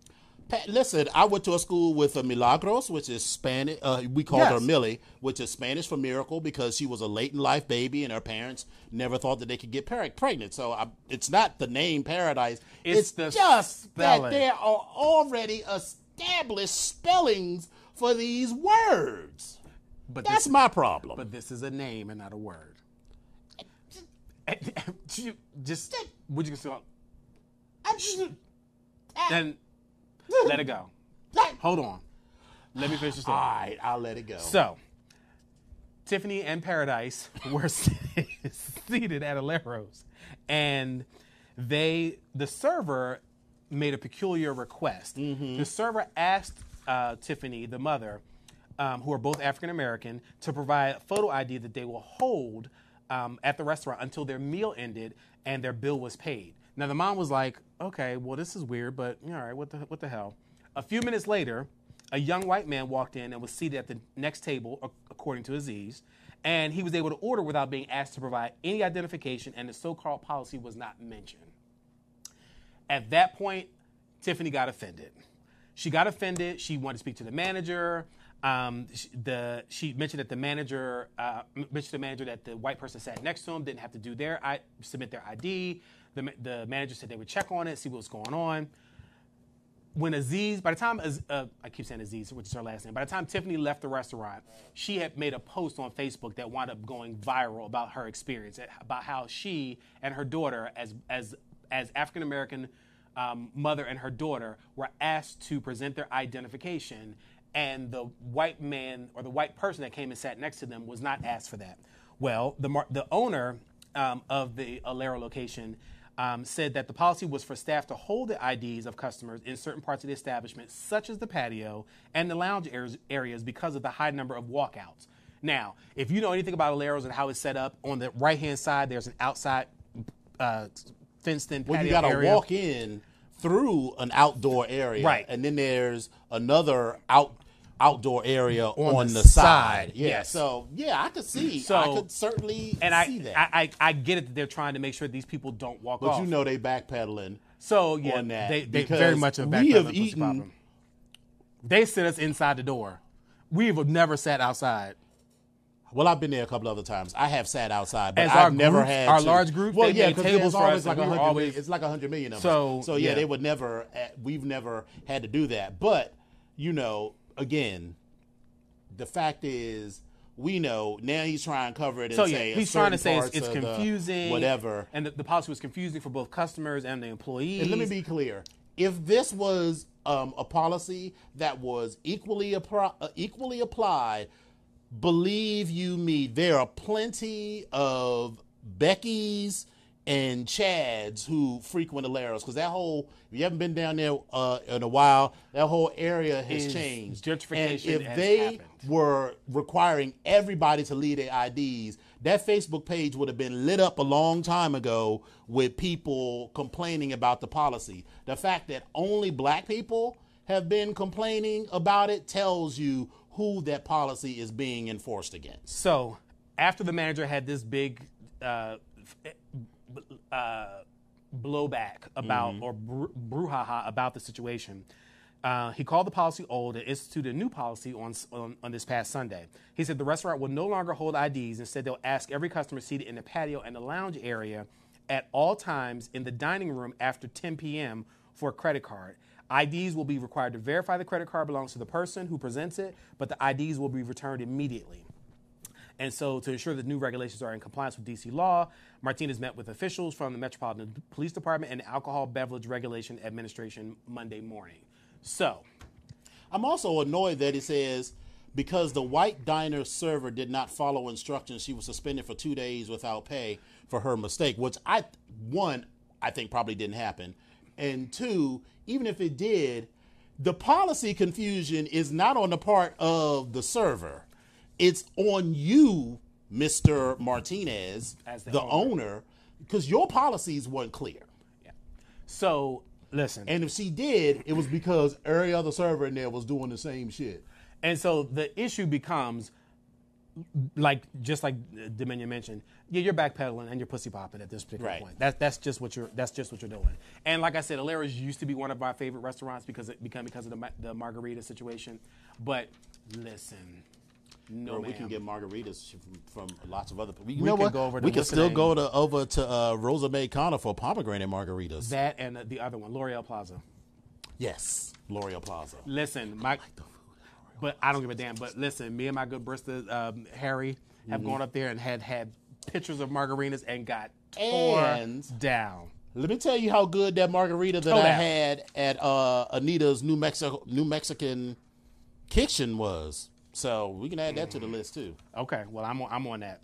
Listen, I went to a school with a Milagros, which is Spanish. Uh, we called her Millie, which is Spanish for miracle because she was a late in life baby and her parents never thought that they could get pregnant. So I, it's not the name Paradise. It's It's, the just that there are already established spellings for these words. But That's this, my problem. but this is a name and not a word. Just would you say? Then let it go. Hold on. Let me finish story. All right, I'll let it go. So, Tiffany and Paradise were seated at Alero's, and they, the server, made a peculiar request. The server asked uh, Tiffany, the mother, um, who are both African American, to provide a photo ID that they will hold um, at the restaurant until their meal ended and their bill was paid. Now the mom was like, "Okay, well this is weird, but all right, what the what the hell?" A few minutes later, a young white man walked in and was seated at the next table, ac- according to Aziz, and he was able to order without being asked to provide any identification, and the so-called policy was not mentioned. At that point, Tiffany got offended. She got offended. She wanted to speak to the manager. Um, the she mentioned that the manager uh, mentioned the manager that the white person sat next to him didn't have to do their I, submit their ID. The, the manager said they would check on it, see what was going on. When Aziz, by the time uh, I keep saying Aziz, which is her last name, by the time Tiffany left the restaurant, she had made a post on Facebook that wound up going viral about her experience, about how she and her daughter, as as as African American um, mother and her daughter, were asked to present their identification, and the white man or the white person that came and sat next to them was not asked for that. Well, the the owner um, of the Alero location um, said that the policy was for staff to hold the IDs of customers in certain parts of the establishment, such as the patio and the lounge areas, areas because of the high number of walkouts. Now, if you know anything about Aleros and how it's set up, on the right hand side, there's an outside uh, fenced in patio Well, you got to walk in through an outdoor area, Right. And then there's another out outdoor area on, the the, side, side. Yeah. yes. So yeah, I could see. So- I could certainly and I, see that. I, I, I get it that they're trying to make sure these people don't walk but off. you know they backpedaling. so yeah, on that they, they very much have we have eaten- problem. They sit us inside the door. We've never sat outside. Well, I've been there a couple other times. I have sat outside, but As I've never groups- had our to- large groups, Well, they yeah, because tables for always like a hundred. always- It's like a hundred million of So, us. So yeah, yeah. they would never. uh, We've never had to do that. But you know, again, the fact is, we know now he's trying to cover it and So yeah, he's trying to say it's, it's parts of the confusing, whatever. and the, the policy was confusing for both customers and the employees. And let me be clear: if this was um, a policy that was equally appro- uh, equally applied, believe you me, there are plenty of Beckys and Chads who frequent Aleros because that whole if you haven't been down there uh, in a while, that whole area has Is changed. gentrification and if they happened. were requiring everybody to leave their IDs, that Facebook page would have been lit up a long time ago with people complaining about the policy. The fact that only black people have been complaining about it tells you who that policy is being enforced against. So after the manager had this big uh, uh, blowback about or br- brouhaha about the situation. Uh, he called the policy old and instituted a new policy on, on on this past Sunday. He said the restaurant will no longer hold IDs. Instead, they'll ask every customer seated in the patio and the lounge area at all times in the dining room after 10 p.m. for a credit card. IDs will be required to verify the credit card belongs to the person who presents it, but the IDs will be returned immediately. And so, to ensure that new regulations are in compliance with DC law, Martinez met with officials from the Metropolitan Police Department and Alcohol Beverage Regulation Administration Monday morning. So, I'm also annoyed that it says because the white diner server did not follow instructions, she was suspended for two days without pay for her mistake. Which I one I think probably didn't happen, and two, even if it did, the policy confusion is not on the part of the server. It's on you, Mister Martinez, As the the owner. owner, because your policies weren't clear. Yeah. so listen. And if she did, it was because every other server in there was doing the same shit. And so the issue becomes, like just like Dominion mentioned, yeah, you're backpedaling and you're pussy popping at this particular Right. point. That, that's just what you're. That's just what you're doing. And like I said, Alero's used to be one of our favorite restaurants because it became because of the, the margarita situation. But listen, no Or we can get margaritas from, from lots of other people. You We know what? go over to we her still go to over to uh, Rosa Mexicano for pomegranate margaritas. that and the other one, Lauriol Plaza. yes, Lauriol Plaza. Listen, my, but I don't give a damn. But listen, me and my good Bristol um, Harry have Mm-hmm. gone up there and had had pictures of margaritas and got tore And- down. Let me tell you how good that margarita that I had at uh, Anita's New Mexico New Mexican kitchen was. So we can add that to the list too. Okay, well, I'm on, I'm on that.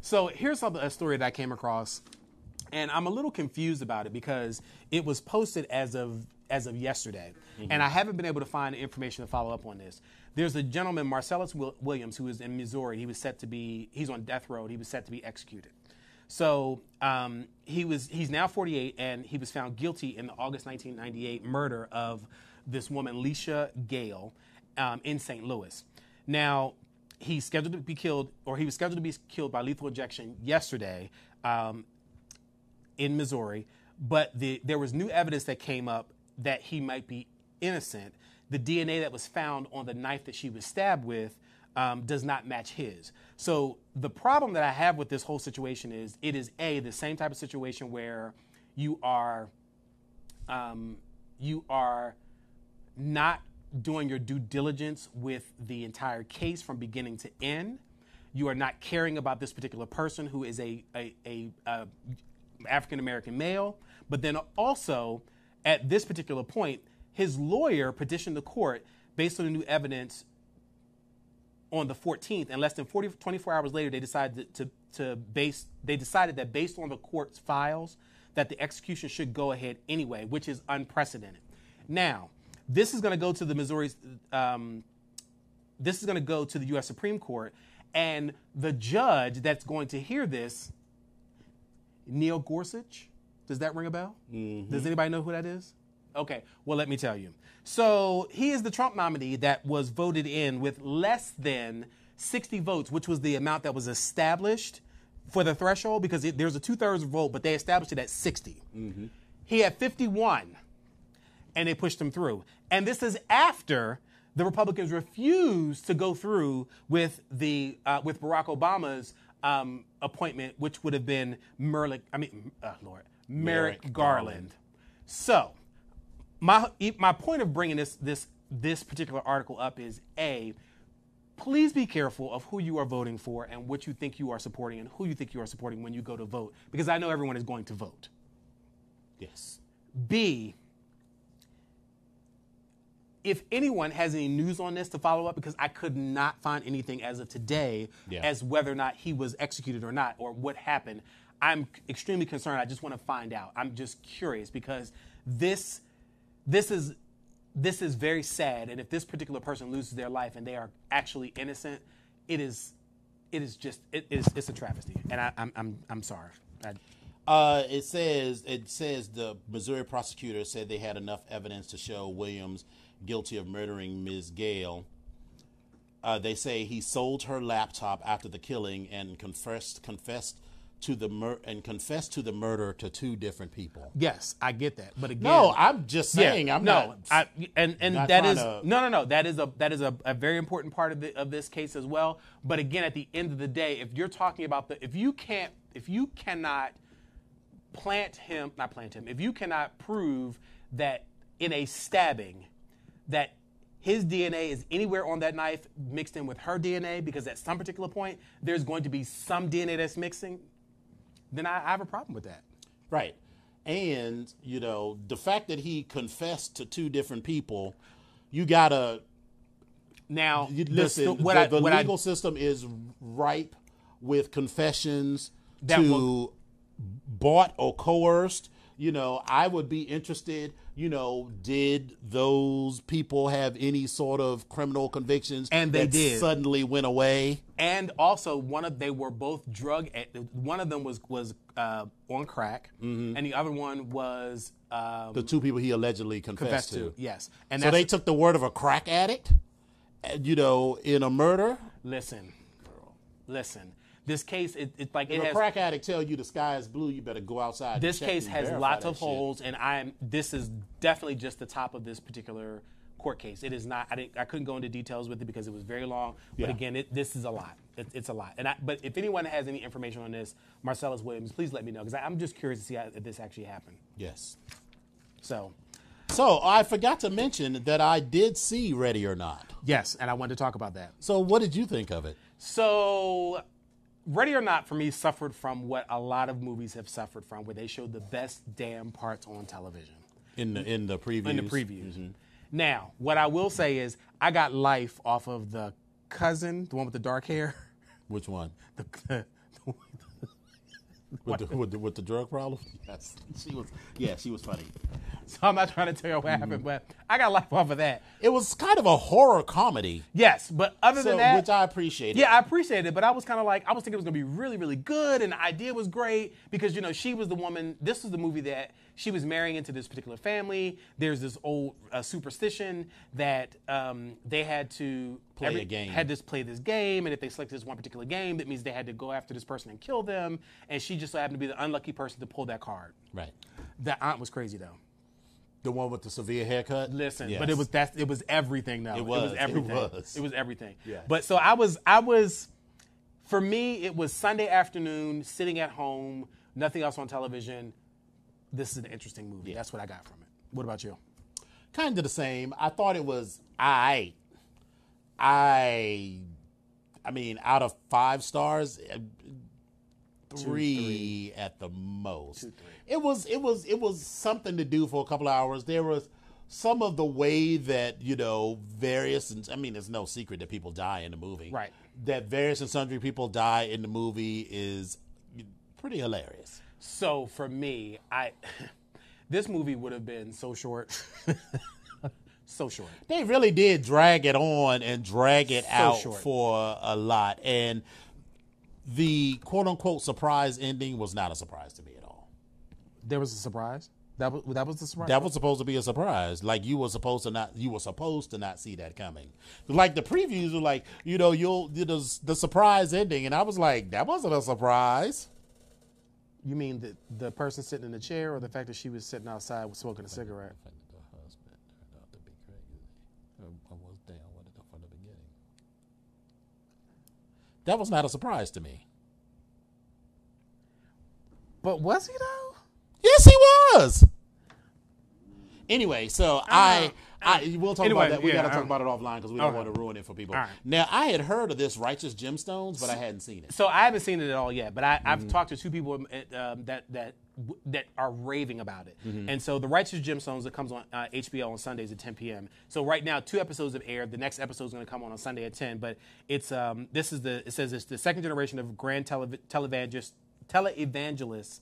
So here's a story that I came across, and I'm a little confused about it because it was posted as of as of yesterday, and I haven't been able to find the information to follow up on this. There's a gentleman, Marcellus Wil- Williams, who is in Missouri. He was set to be he's on death row. He was set to be executed. So um, he was he's now 48, and he was found guilty in the August 1998 murder of this woman, Leisha Gayle, um, in St. Louis. Now he's scheduled to be killed, or he was scheduled to be killed by lethal injection yesterday um, in Missouri, but the, there was new evidence that came up that he might be innocent. The DNA that was found on the knife that she was stabbed with um, does not match his. So the problem that I have with this whole situation is it is a the same type of situation where you are um, you are not doing your due diligence with the entire case from beginning to end. You are not caring about this particular person who is a, a, a, a African American male. But then also, at this particular point, his lawyer petitioned the court based on the new evidence on the 14th, and less than 40, 24 hours later, they decided to, to base. They decided that based on the court's files, that the execution should go ahead anyway, which is unprecedented. Now, this is going to go to the Missouri. Um, this is going to go to the U.S. Supreme Court, and the judge that's going to hear this, Neil Gorsuch. Does that ring a bell? Does anybody know who that is? Okay, well, let me tell you. So he is the Trump nominee that was voted in with less than 60 votes, which was the amount that was established for the threshold because it, there's a two thirds vote, but they established it at 60. He had 51 and they pushed him through. And this is after the Republicans refused to go through with the uh, with Barack Obama's um, appointment, which would have been Merlick. I mean, uh, Lord, Merrick, Merrick Garland. Garland. So, my my point of bringing this this this particular article up is a. Please be careful of who you are voting for and what you think you are supporting and who you think you are supporting when you go to vote, because I know everyone is going to vote. Yes. B, if anyone has any news on this to follow up, because I could not find anything as of today Yeah. as whether or not he was executed or not, or what happened. I'm extremely concerned. I just want to find out. I'm just curious because this, this is, this is very sad. And if this particular person loses their life and they are actually innocent, it is, it is just, it is, it's a travesty. And I, I'm, I'm, I'm sorry. I, Uh, it says it says the Missouri prosecutor said they had enough evidence to show Williams guilty of murdering Ms. Gayle. Uh, they say he sold her laptop after the killing and confessed confessed to the mur- and confessed to the murder to two different people. Yes, I get that. But again, No, I'm just saying. I'm no, not. I, and and not that is to- no, no, no. That is a that is a, a very important part of the, of this case as well. But again, at the end of the day, if you're talking about the if you can't if you cannot plant him, not plant him, if you cannot prove that in a stabbing that his DNA is anywhere on that knife mixed in with her DNA, because at some particular point there's going to be some DNA that's mixing, then I, I have a problem with that. Right. And, you know, the fact that he confessed to two different people, you gotta Now, you, listen. sto- what the I- the what I- legal system is ripe with confessions That to will- bought or coerced. You know, I would be interested. You know, did those people have any sort of criminal convictions? And they that did. Suddenly went away. and also one of they were both drug. One of them was was uh, on crack, and the other one was um, Mm-hmm. The two people he allegedly confessed, confessed to. Yes, and So they took the word of a crack addict, uh, you know, in a murder. listen, girl, listen. This case, it, it's like If it a has. crack addict tell you the sky is blue, you better go outside. this case has lots of shit. holes, and I'm. This is definitely just the top of this particular court case. It is not. I didn't. I couldn't go into details with it because it was very long. But Yeah. again, it, this is a lot. It, it's a lot. And I, but if anyone has any information on this, Marcellus Williams, please let me know because I'm just curious to see how, if this actually happened. Yes. So So I forgot to mention that I did see Ready or Not. yes, and I wanted to talk about that. So what did you think of it? So, Ready or Not for me suffered from what a lot of movies have suffered from, where they showed the best damn parts on television In the in the previews. in the previews. Mm-hmm. Now, what I will say is, I got life off of the cousin, the one with the dark hair. Which one? The, the, With the, with the with the drug problem? Yes. She was yeah, she was funny. so I'm not trying to tell you what happened, but I got life off of that. It was kind of a horror comedy. Yes, but other So, than that, which I appreciated. Yeah, I appreciate it, but I was kind of like, I was thinking it was gonna be really, really good, and the idea was great because you know she was the woman. This was the movie that she was marrying into this particular family. There's this old uh, superstition that um, they had to Play a game. had to play this game, and if they selected this one particular game, that means they had to go after this person and kill them. And she just so happened to be the unlucky person to pull that card. Right. That aunt was crazy though. The one with the severe haircut? Listen, Yes. but it was that it was everything though. It was, was it everything. was. It was everything. Yeah. But so I was I was for me it was Sunday afternoon sitting at home, nothing else on television. This is an interesting movie. That's what I got from it. What about you? kind of the same. I thought it was I. I. I mean, out of five stars, three, at the most. It was. It was. It was something to do for a couple of hours. There was some of the way that you know various. And I mean, it's no secret that people die in the movie. Right. That various and sundry people die in the movie is pretty hilarious. So for me, I this movie would have been so short. so short. they really did drag it on and drag it out short. for a lot. And the quote unquote surprise ending was not a surprise to me at all. There was a surprise. That was that was the surprise. That was supposed to be a surprise. Like you were supposed to not you were supposed to not see that coming. Like the previews were like, you know, you'll you know, the surprise ending and I was like, that wasn't a surprise. you mean the the person sitting in the chair, or the fact that she was sitting outside smoking a cigarette? The husband turned out to be crazy. I was down with it from the beginning. That was not a surprise to me. But was he though? Yes, he was. Anyway, so I, I we'll talk Anyway, about that. We yeah, got to talk um, about it offline because we don't okay. want to ruin it for people. Right. Now, I had heard of this righteous gemstones, but I hadn't seen it. So I haven't seen it at all yet, but I, Mm-hmm. I've talked to two people um, um, that that that are raving about it. Mm-hmm. And so the Righteous Gemstones that comes on uh, HBO on Sundays at 10 p.m. So right now, two episodes have aired. The next episode is going to come on on Sunday at 10. But it's um, this is the it says it's the second generation of grand tele- televangelist televangelist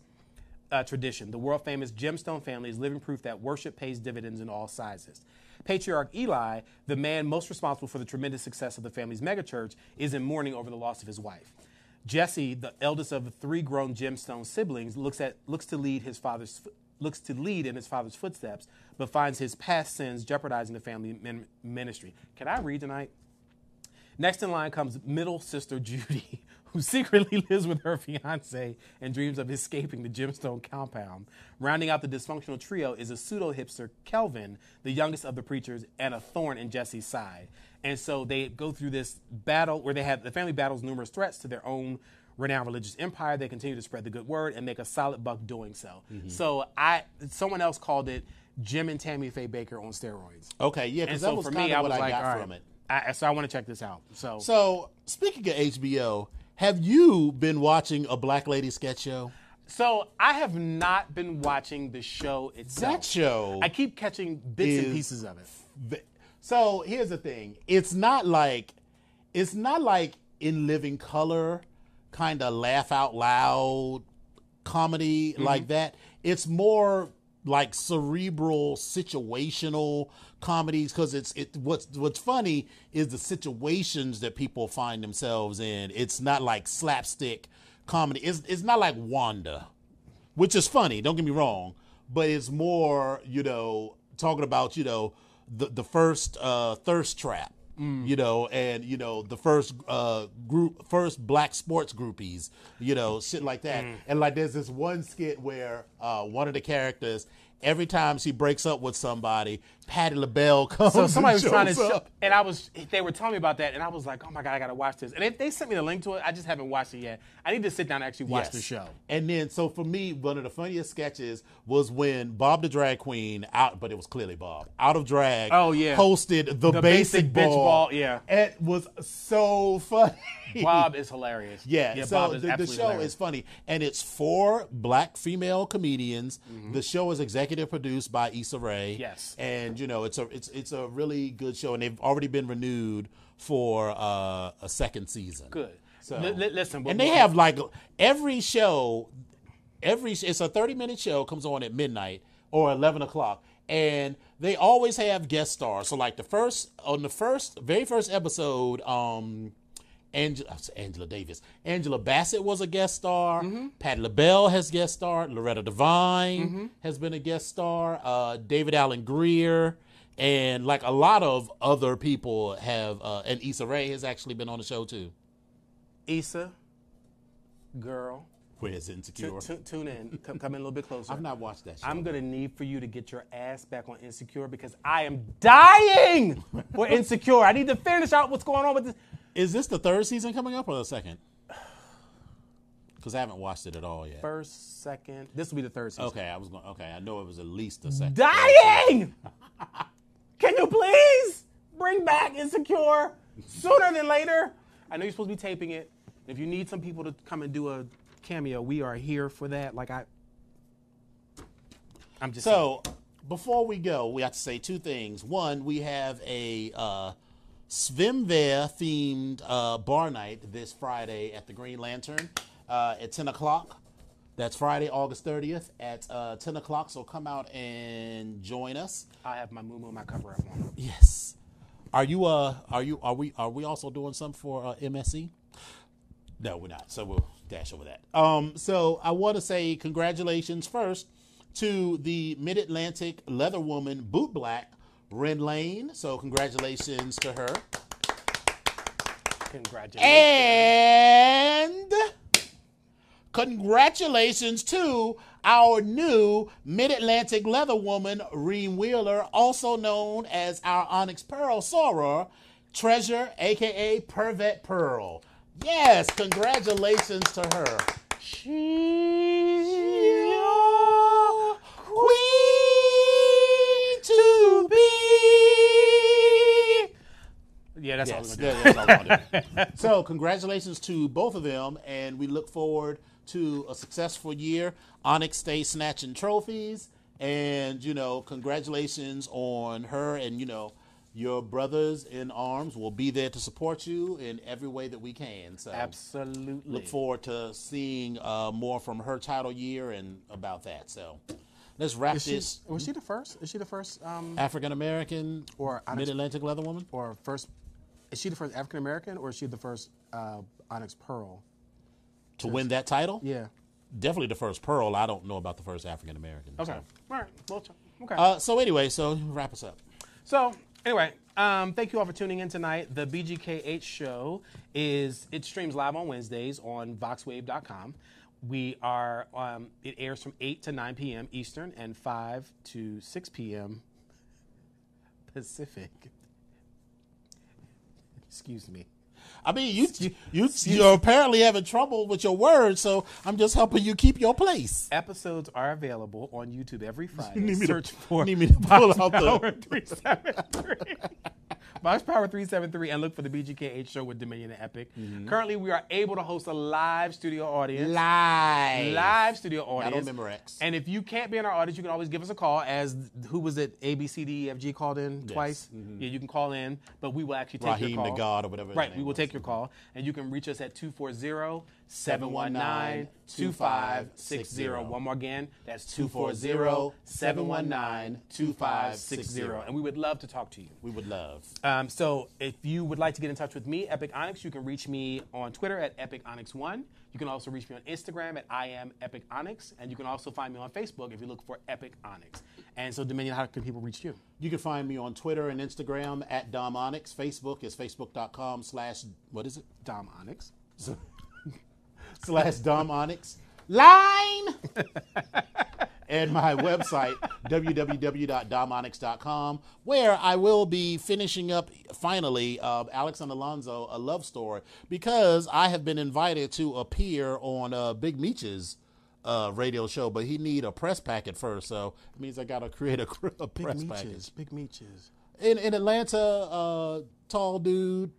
uh, tradition. The world famous gemstone family is living proof that worship pays dividends in all sizes. Patriarch Eli, the man most responsible for the tremendous success of the family's megachurch, is in mourning over the loss of his wife. Jesse, the eldest of three grown gemstone siblings, looks at looks to lead his father's looks to lead in his father's footsteps, but finds his past sins jeopardizing the family min- ministry. Can I read tonight? Next in line comes middle sister Judy, who secretly lives with her fiance and dreams of escaping the gemstone compound. Rounding out the dysfunctional trio is a pseudo hipster, Kelvin, the youngest of the preachers, and a thorn in Jesse's side. And so they go through this battle where they have the family battles numerous threats to their own renowned religious empire. They continue to spread the good word and make a solid buck doing so. Mm-hmm. So I, someone else called it Jim and Tammy Faye Bakker on steroids. Okay, yeah, because so that was for me, I what was I like, got all right. from it. I, so I want to check this out. So, So, speaking of HBO, have you been watching a Black Lady sketch show? so I have not been watching the show itself. That show I keep catching bits and pieces of it. Ve- So here's the thing: it's not like it's not like in living color, kind of laugh out loud comedy mm-hmm. like that. It's more like cerebral, situational comedies because it's it. What's what's funny is the situations that people find themselves in. It's not like slapstick comedy. It's it's not like Wanda which is funny. Don't get me wrong, but it's more you know talking about you know the the first uh, thirst trap. You know, and you know the first uh, group, first black sports groupies, you know, shit like that. And like, there's this one skit where uh, one of the characters, every time she breaks up with somebody, Patti LaBelle comes. So somebody was trying to show, and I was, they were telling me about that, and I was like, oh my god, I gotta watch this. And they, they sent me the link to it. I just haven't watched it yet. I need to sit down and actually watch the show. And then, so for me, one of the funniest sketches was when Bob the Drag Queen out, but it was clearly Bob out of drag. Oh, yeah. hosted the, The basic, Basic ball. Ball, yeah. it was so funny. Bob is hilarious. Yeah, yeah so Bob is the, the show hilarious. is funny, and it's four black female comedians. Mm-hmm. The show is executive produced by Issa Rae. Yes. and you know it's a it's it's a really good show, and they've already been renewed for uh, a second season. good. So Li- li- listen, and they have like every show, every it's a thirty minute show comes on at midnight or eleven o'clock, and they always have guest stars. So like the first on the first very first episode, um. Angela, Angela Davis. Angela Bassett was a guest star. Mm-hmm. Pat LaBelle has guest starred. Loretta Devine has been a guest star. Uh, David Alan Grier. And like a lot of other people have, uh, and Issa Rae has actually been on the show too. Issa, girl, Where's Insecure? tu- tune in. Come, come in a little bit closer. I've not watched that show. I'm gonna need for you to get your ass back on Insecure because I am dying for Insecure. I need to finish out what's going on with this. Is this the third season coming up or the second? Because I haven't watched it at all yet. First, second, this will be the third season. Okay, I was going. Okay, I know it was at least the second. Dying! Can you please bring back Insecure sooner than later? I know you're supposed to be taping it. If you need some people to come and do a cameo, we are here for that. Like I, I'm just So before we go, we have to say two things. One, we have a uh, Svimver themed uh, bar night this Friday at the Green Lantern uh, at 10 o'clock. That's Friday, August 30th at uh, 10 o'clock. So come out and join us. I have my moo my cover up on. Yes. Are you uh are you are we are we also doing something for uh, MSC? No, we're not. So we'll dash over that. Um so I want to say congratulations first to the Mid-Atlantic leather woman boot black Ren Lane. So congratulations to her. Congratulations. And congratulations to our new Mid Atlantic leather woman, Reem Wheeler, also known as our Onyx Pearl Soror Treasure, aka Pervet Pearl. Yes, congratulations to her. She's yeah, that's Yes, all we're gonna do. that- that's all I'm gonna do. so, congratulations to both of them, and we look forward to a successful year. Onyx stays snatching trophies, and you know, congratulations on her, and you know, your brothers in arms will be there to support you in every way that we can. So, Absolutely. look forward to seeing uh, more from her title year and about that. So, let's wrap Is she, this. was she the first? Is she the first? Um, African American Or Mid Atlantic leather woman. or first? Is she the first African American, or is she the first uh, Onyx Pearl? To win that title? Yeah. Definitely the first Pearl. I don't know about the first African American. Okay. All right. Well, okay. Uh, so anyway, so wrap us up. So anyway, Um, thank you all for tuning in tonight. The BGKH show is it streams live on Wednesdays on VoxWav.com. We are um, it airs from 8 to 9 p.m. Eastern and 5 to 6 p.m. Pacific. Excuse me. I mean, you you you're apparently having trouble with your words, so I'm just helping you keep your place. Episodes are available on YouTube every Friday. need me to- for need me to pull out the- 373. Box Power 373 and look for the BGKH show with Dominion and Epic. Mm-hmm. Currently, we are able to host a live studio audience. Live, Live studio audience. I don't remember X. And if you can't be in our audience, you can always give us a call. As who was it? A B C D E F G called in twice. Yeah, you can call in, but we will actually take Mm-hmm. Raheem your the call. God or whatever Right, we will was. take your call, and you can reach us at 240 719 2560. One more again, that's 240 719 2560. And we would love to talk to you. We would love. Um, so if you would like to get in touch with me, Epic Onyx, you can reach me on Twitter at Epic Onyx1. You can also reach me on Instagram at I am Epic Onyx. And you can also find me on Facebook if you look for Epic Onyx. And so, Dominion, how can people reach you? You can find me on Twitter and Instagram at Dom Onyx. Facebook is facebook.com slash what is it? Dom Onyx. slash Dom Onyx. Line! and my website, www.domonyx.com, where I will be finishing up finally uh, Alex and Alonzo, a love story, because I have been invited to appear on uh, Big Meech's uh, radio show, but he need a press packet first, so it means I got to create a, cr- a Big press packet. Meeches. Big Meeches. In, in Atlanta, uh, tall dude,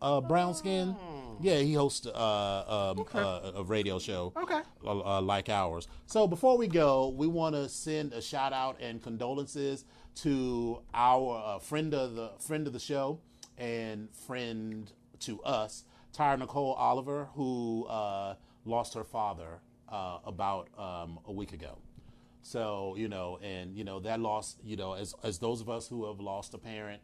uh, brown skin. Yeah, he hosts uh, um, uh, a radio show Okay. uh, uh, like ours. So before we go, we want to send a shout out and condolences to our uh, friend of the friend of the show and friend to us, Tyra Nicole Oliver, who uh, lost her father uh, about um, a week ago. So you know, and you know that loss, you know, as as those of us who have lost a parent,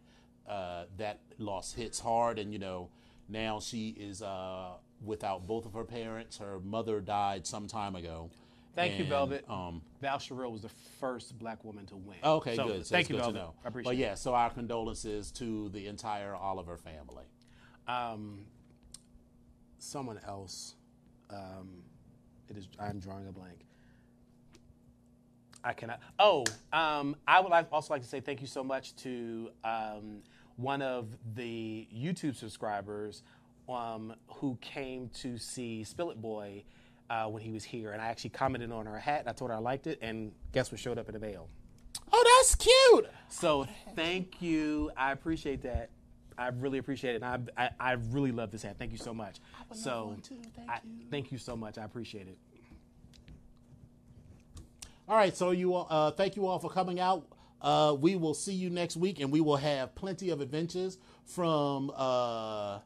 uh, that loss hits hard, and you know, now she is uh, without both of her parents. Her mother died some time ago. Thank you, Velvet. Um, Val Sherrill was the first black woman to win. okay, So, good. So thank you, good Velvet. to know. I appreciate But yeah, so our condolences to the entire Oliver family. Um, someone else. Um, it is. I'm drawing a blank. I cannot. Oh, um, I would like, also like to say thank you so much to um, one of the YouTube subscribers um, who came to see Spill It Boy uh, when he was here, and I actually commented on her hat. And I told her I liked it, and guess what showed up in the mail? Oh, that's cute. So thank you. I appreciate that. I really appreciate it. And I, I, I really love this hat. Thank you so much. so. Thank I, you. thank you so much. I appreciate it. All right, so you all, uh, thank you all for coming out. Uh, we will see you next week, and we will have plenty of adventures from uh,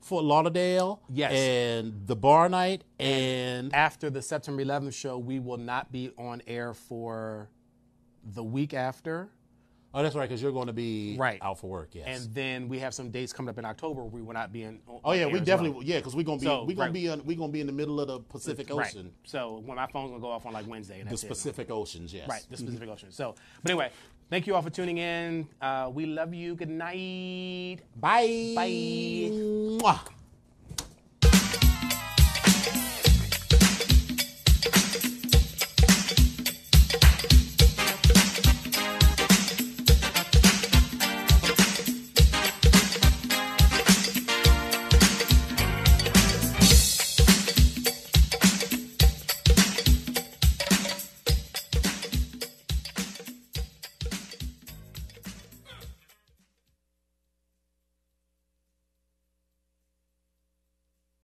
Fort Lauderdale, Yes. and the bar night, and After the September 11th show, we will not be on air for the week after. oh, that's right, because you're going to be Right. out for work. Yes. And then we have some dates coming up in October where we will not be in. on oh yeah, we definitely well. yeah, because we're gonna be So, we're gonna right. be in, we're gonna be in the middle of the Pacific Right. Ocean, So when my phone's gonna go off on like Wednesday, and the that's it. Pacific Oceans. Yes. Right, the Pacific Ocean. So, but anyway, thank you all for tuning in. Uh, we love you. Good night. Bye. Bye. Mwah.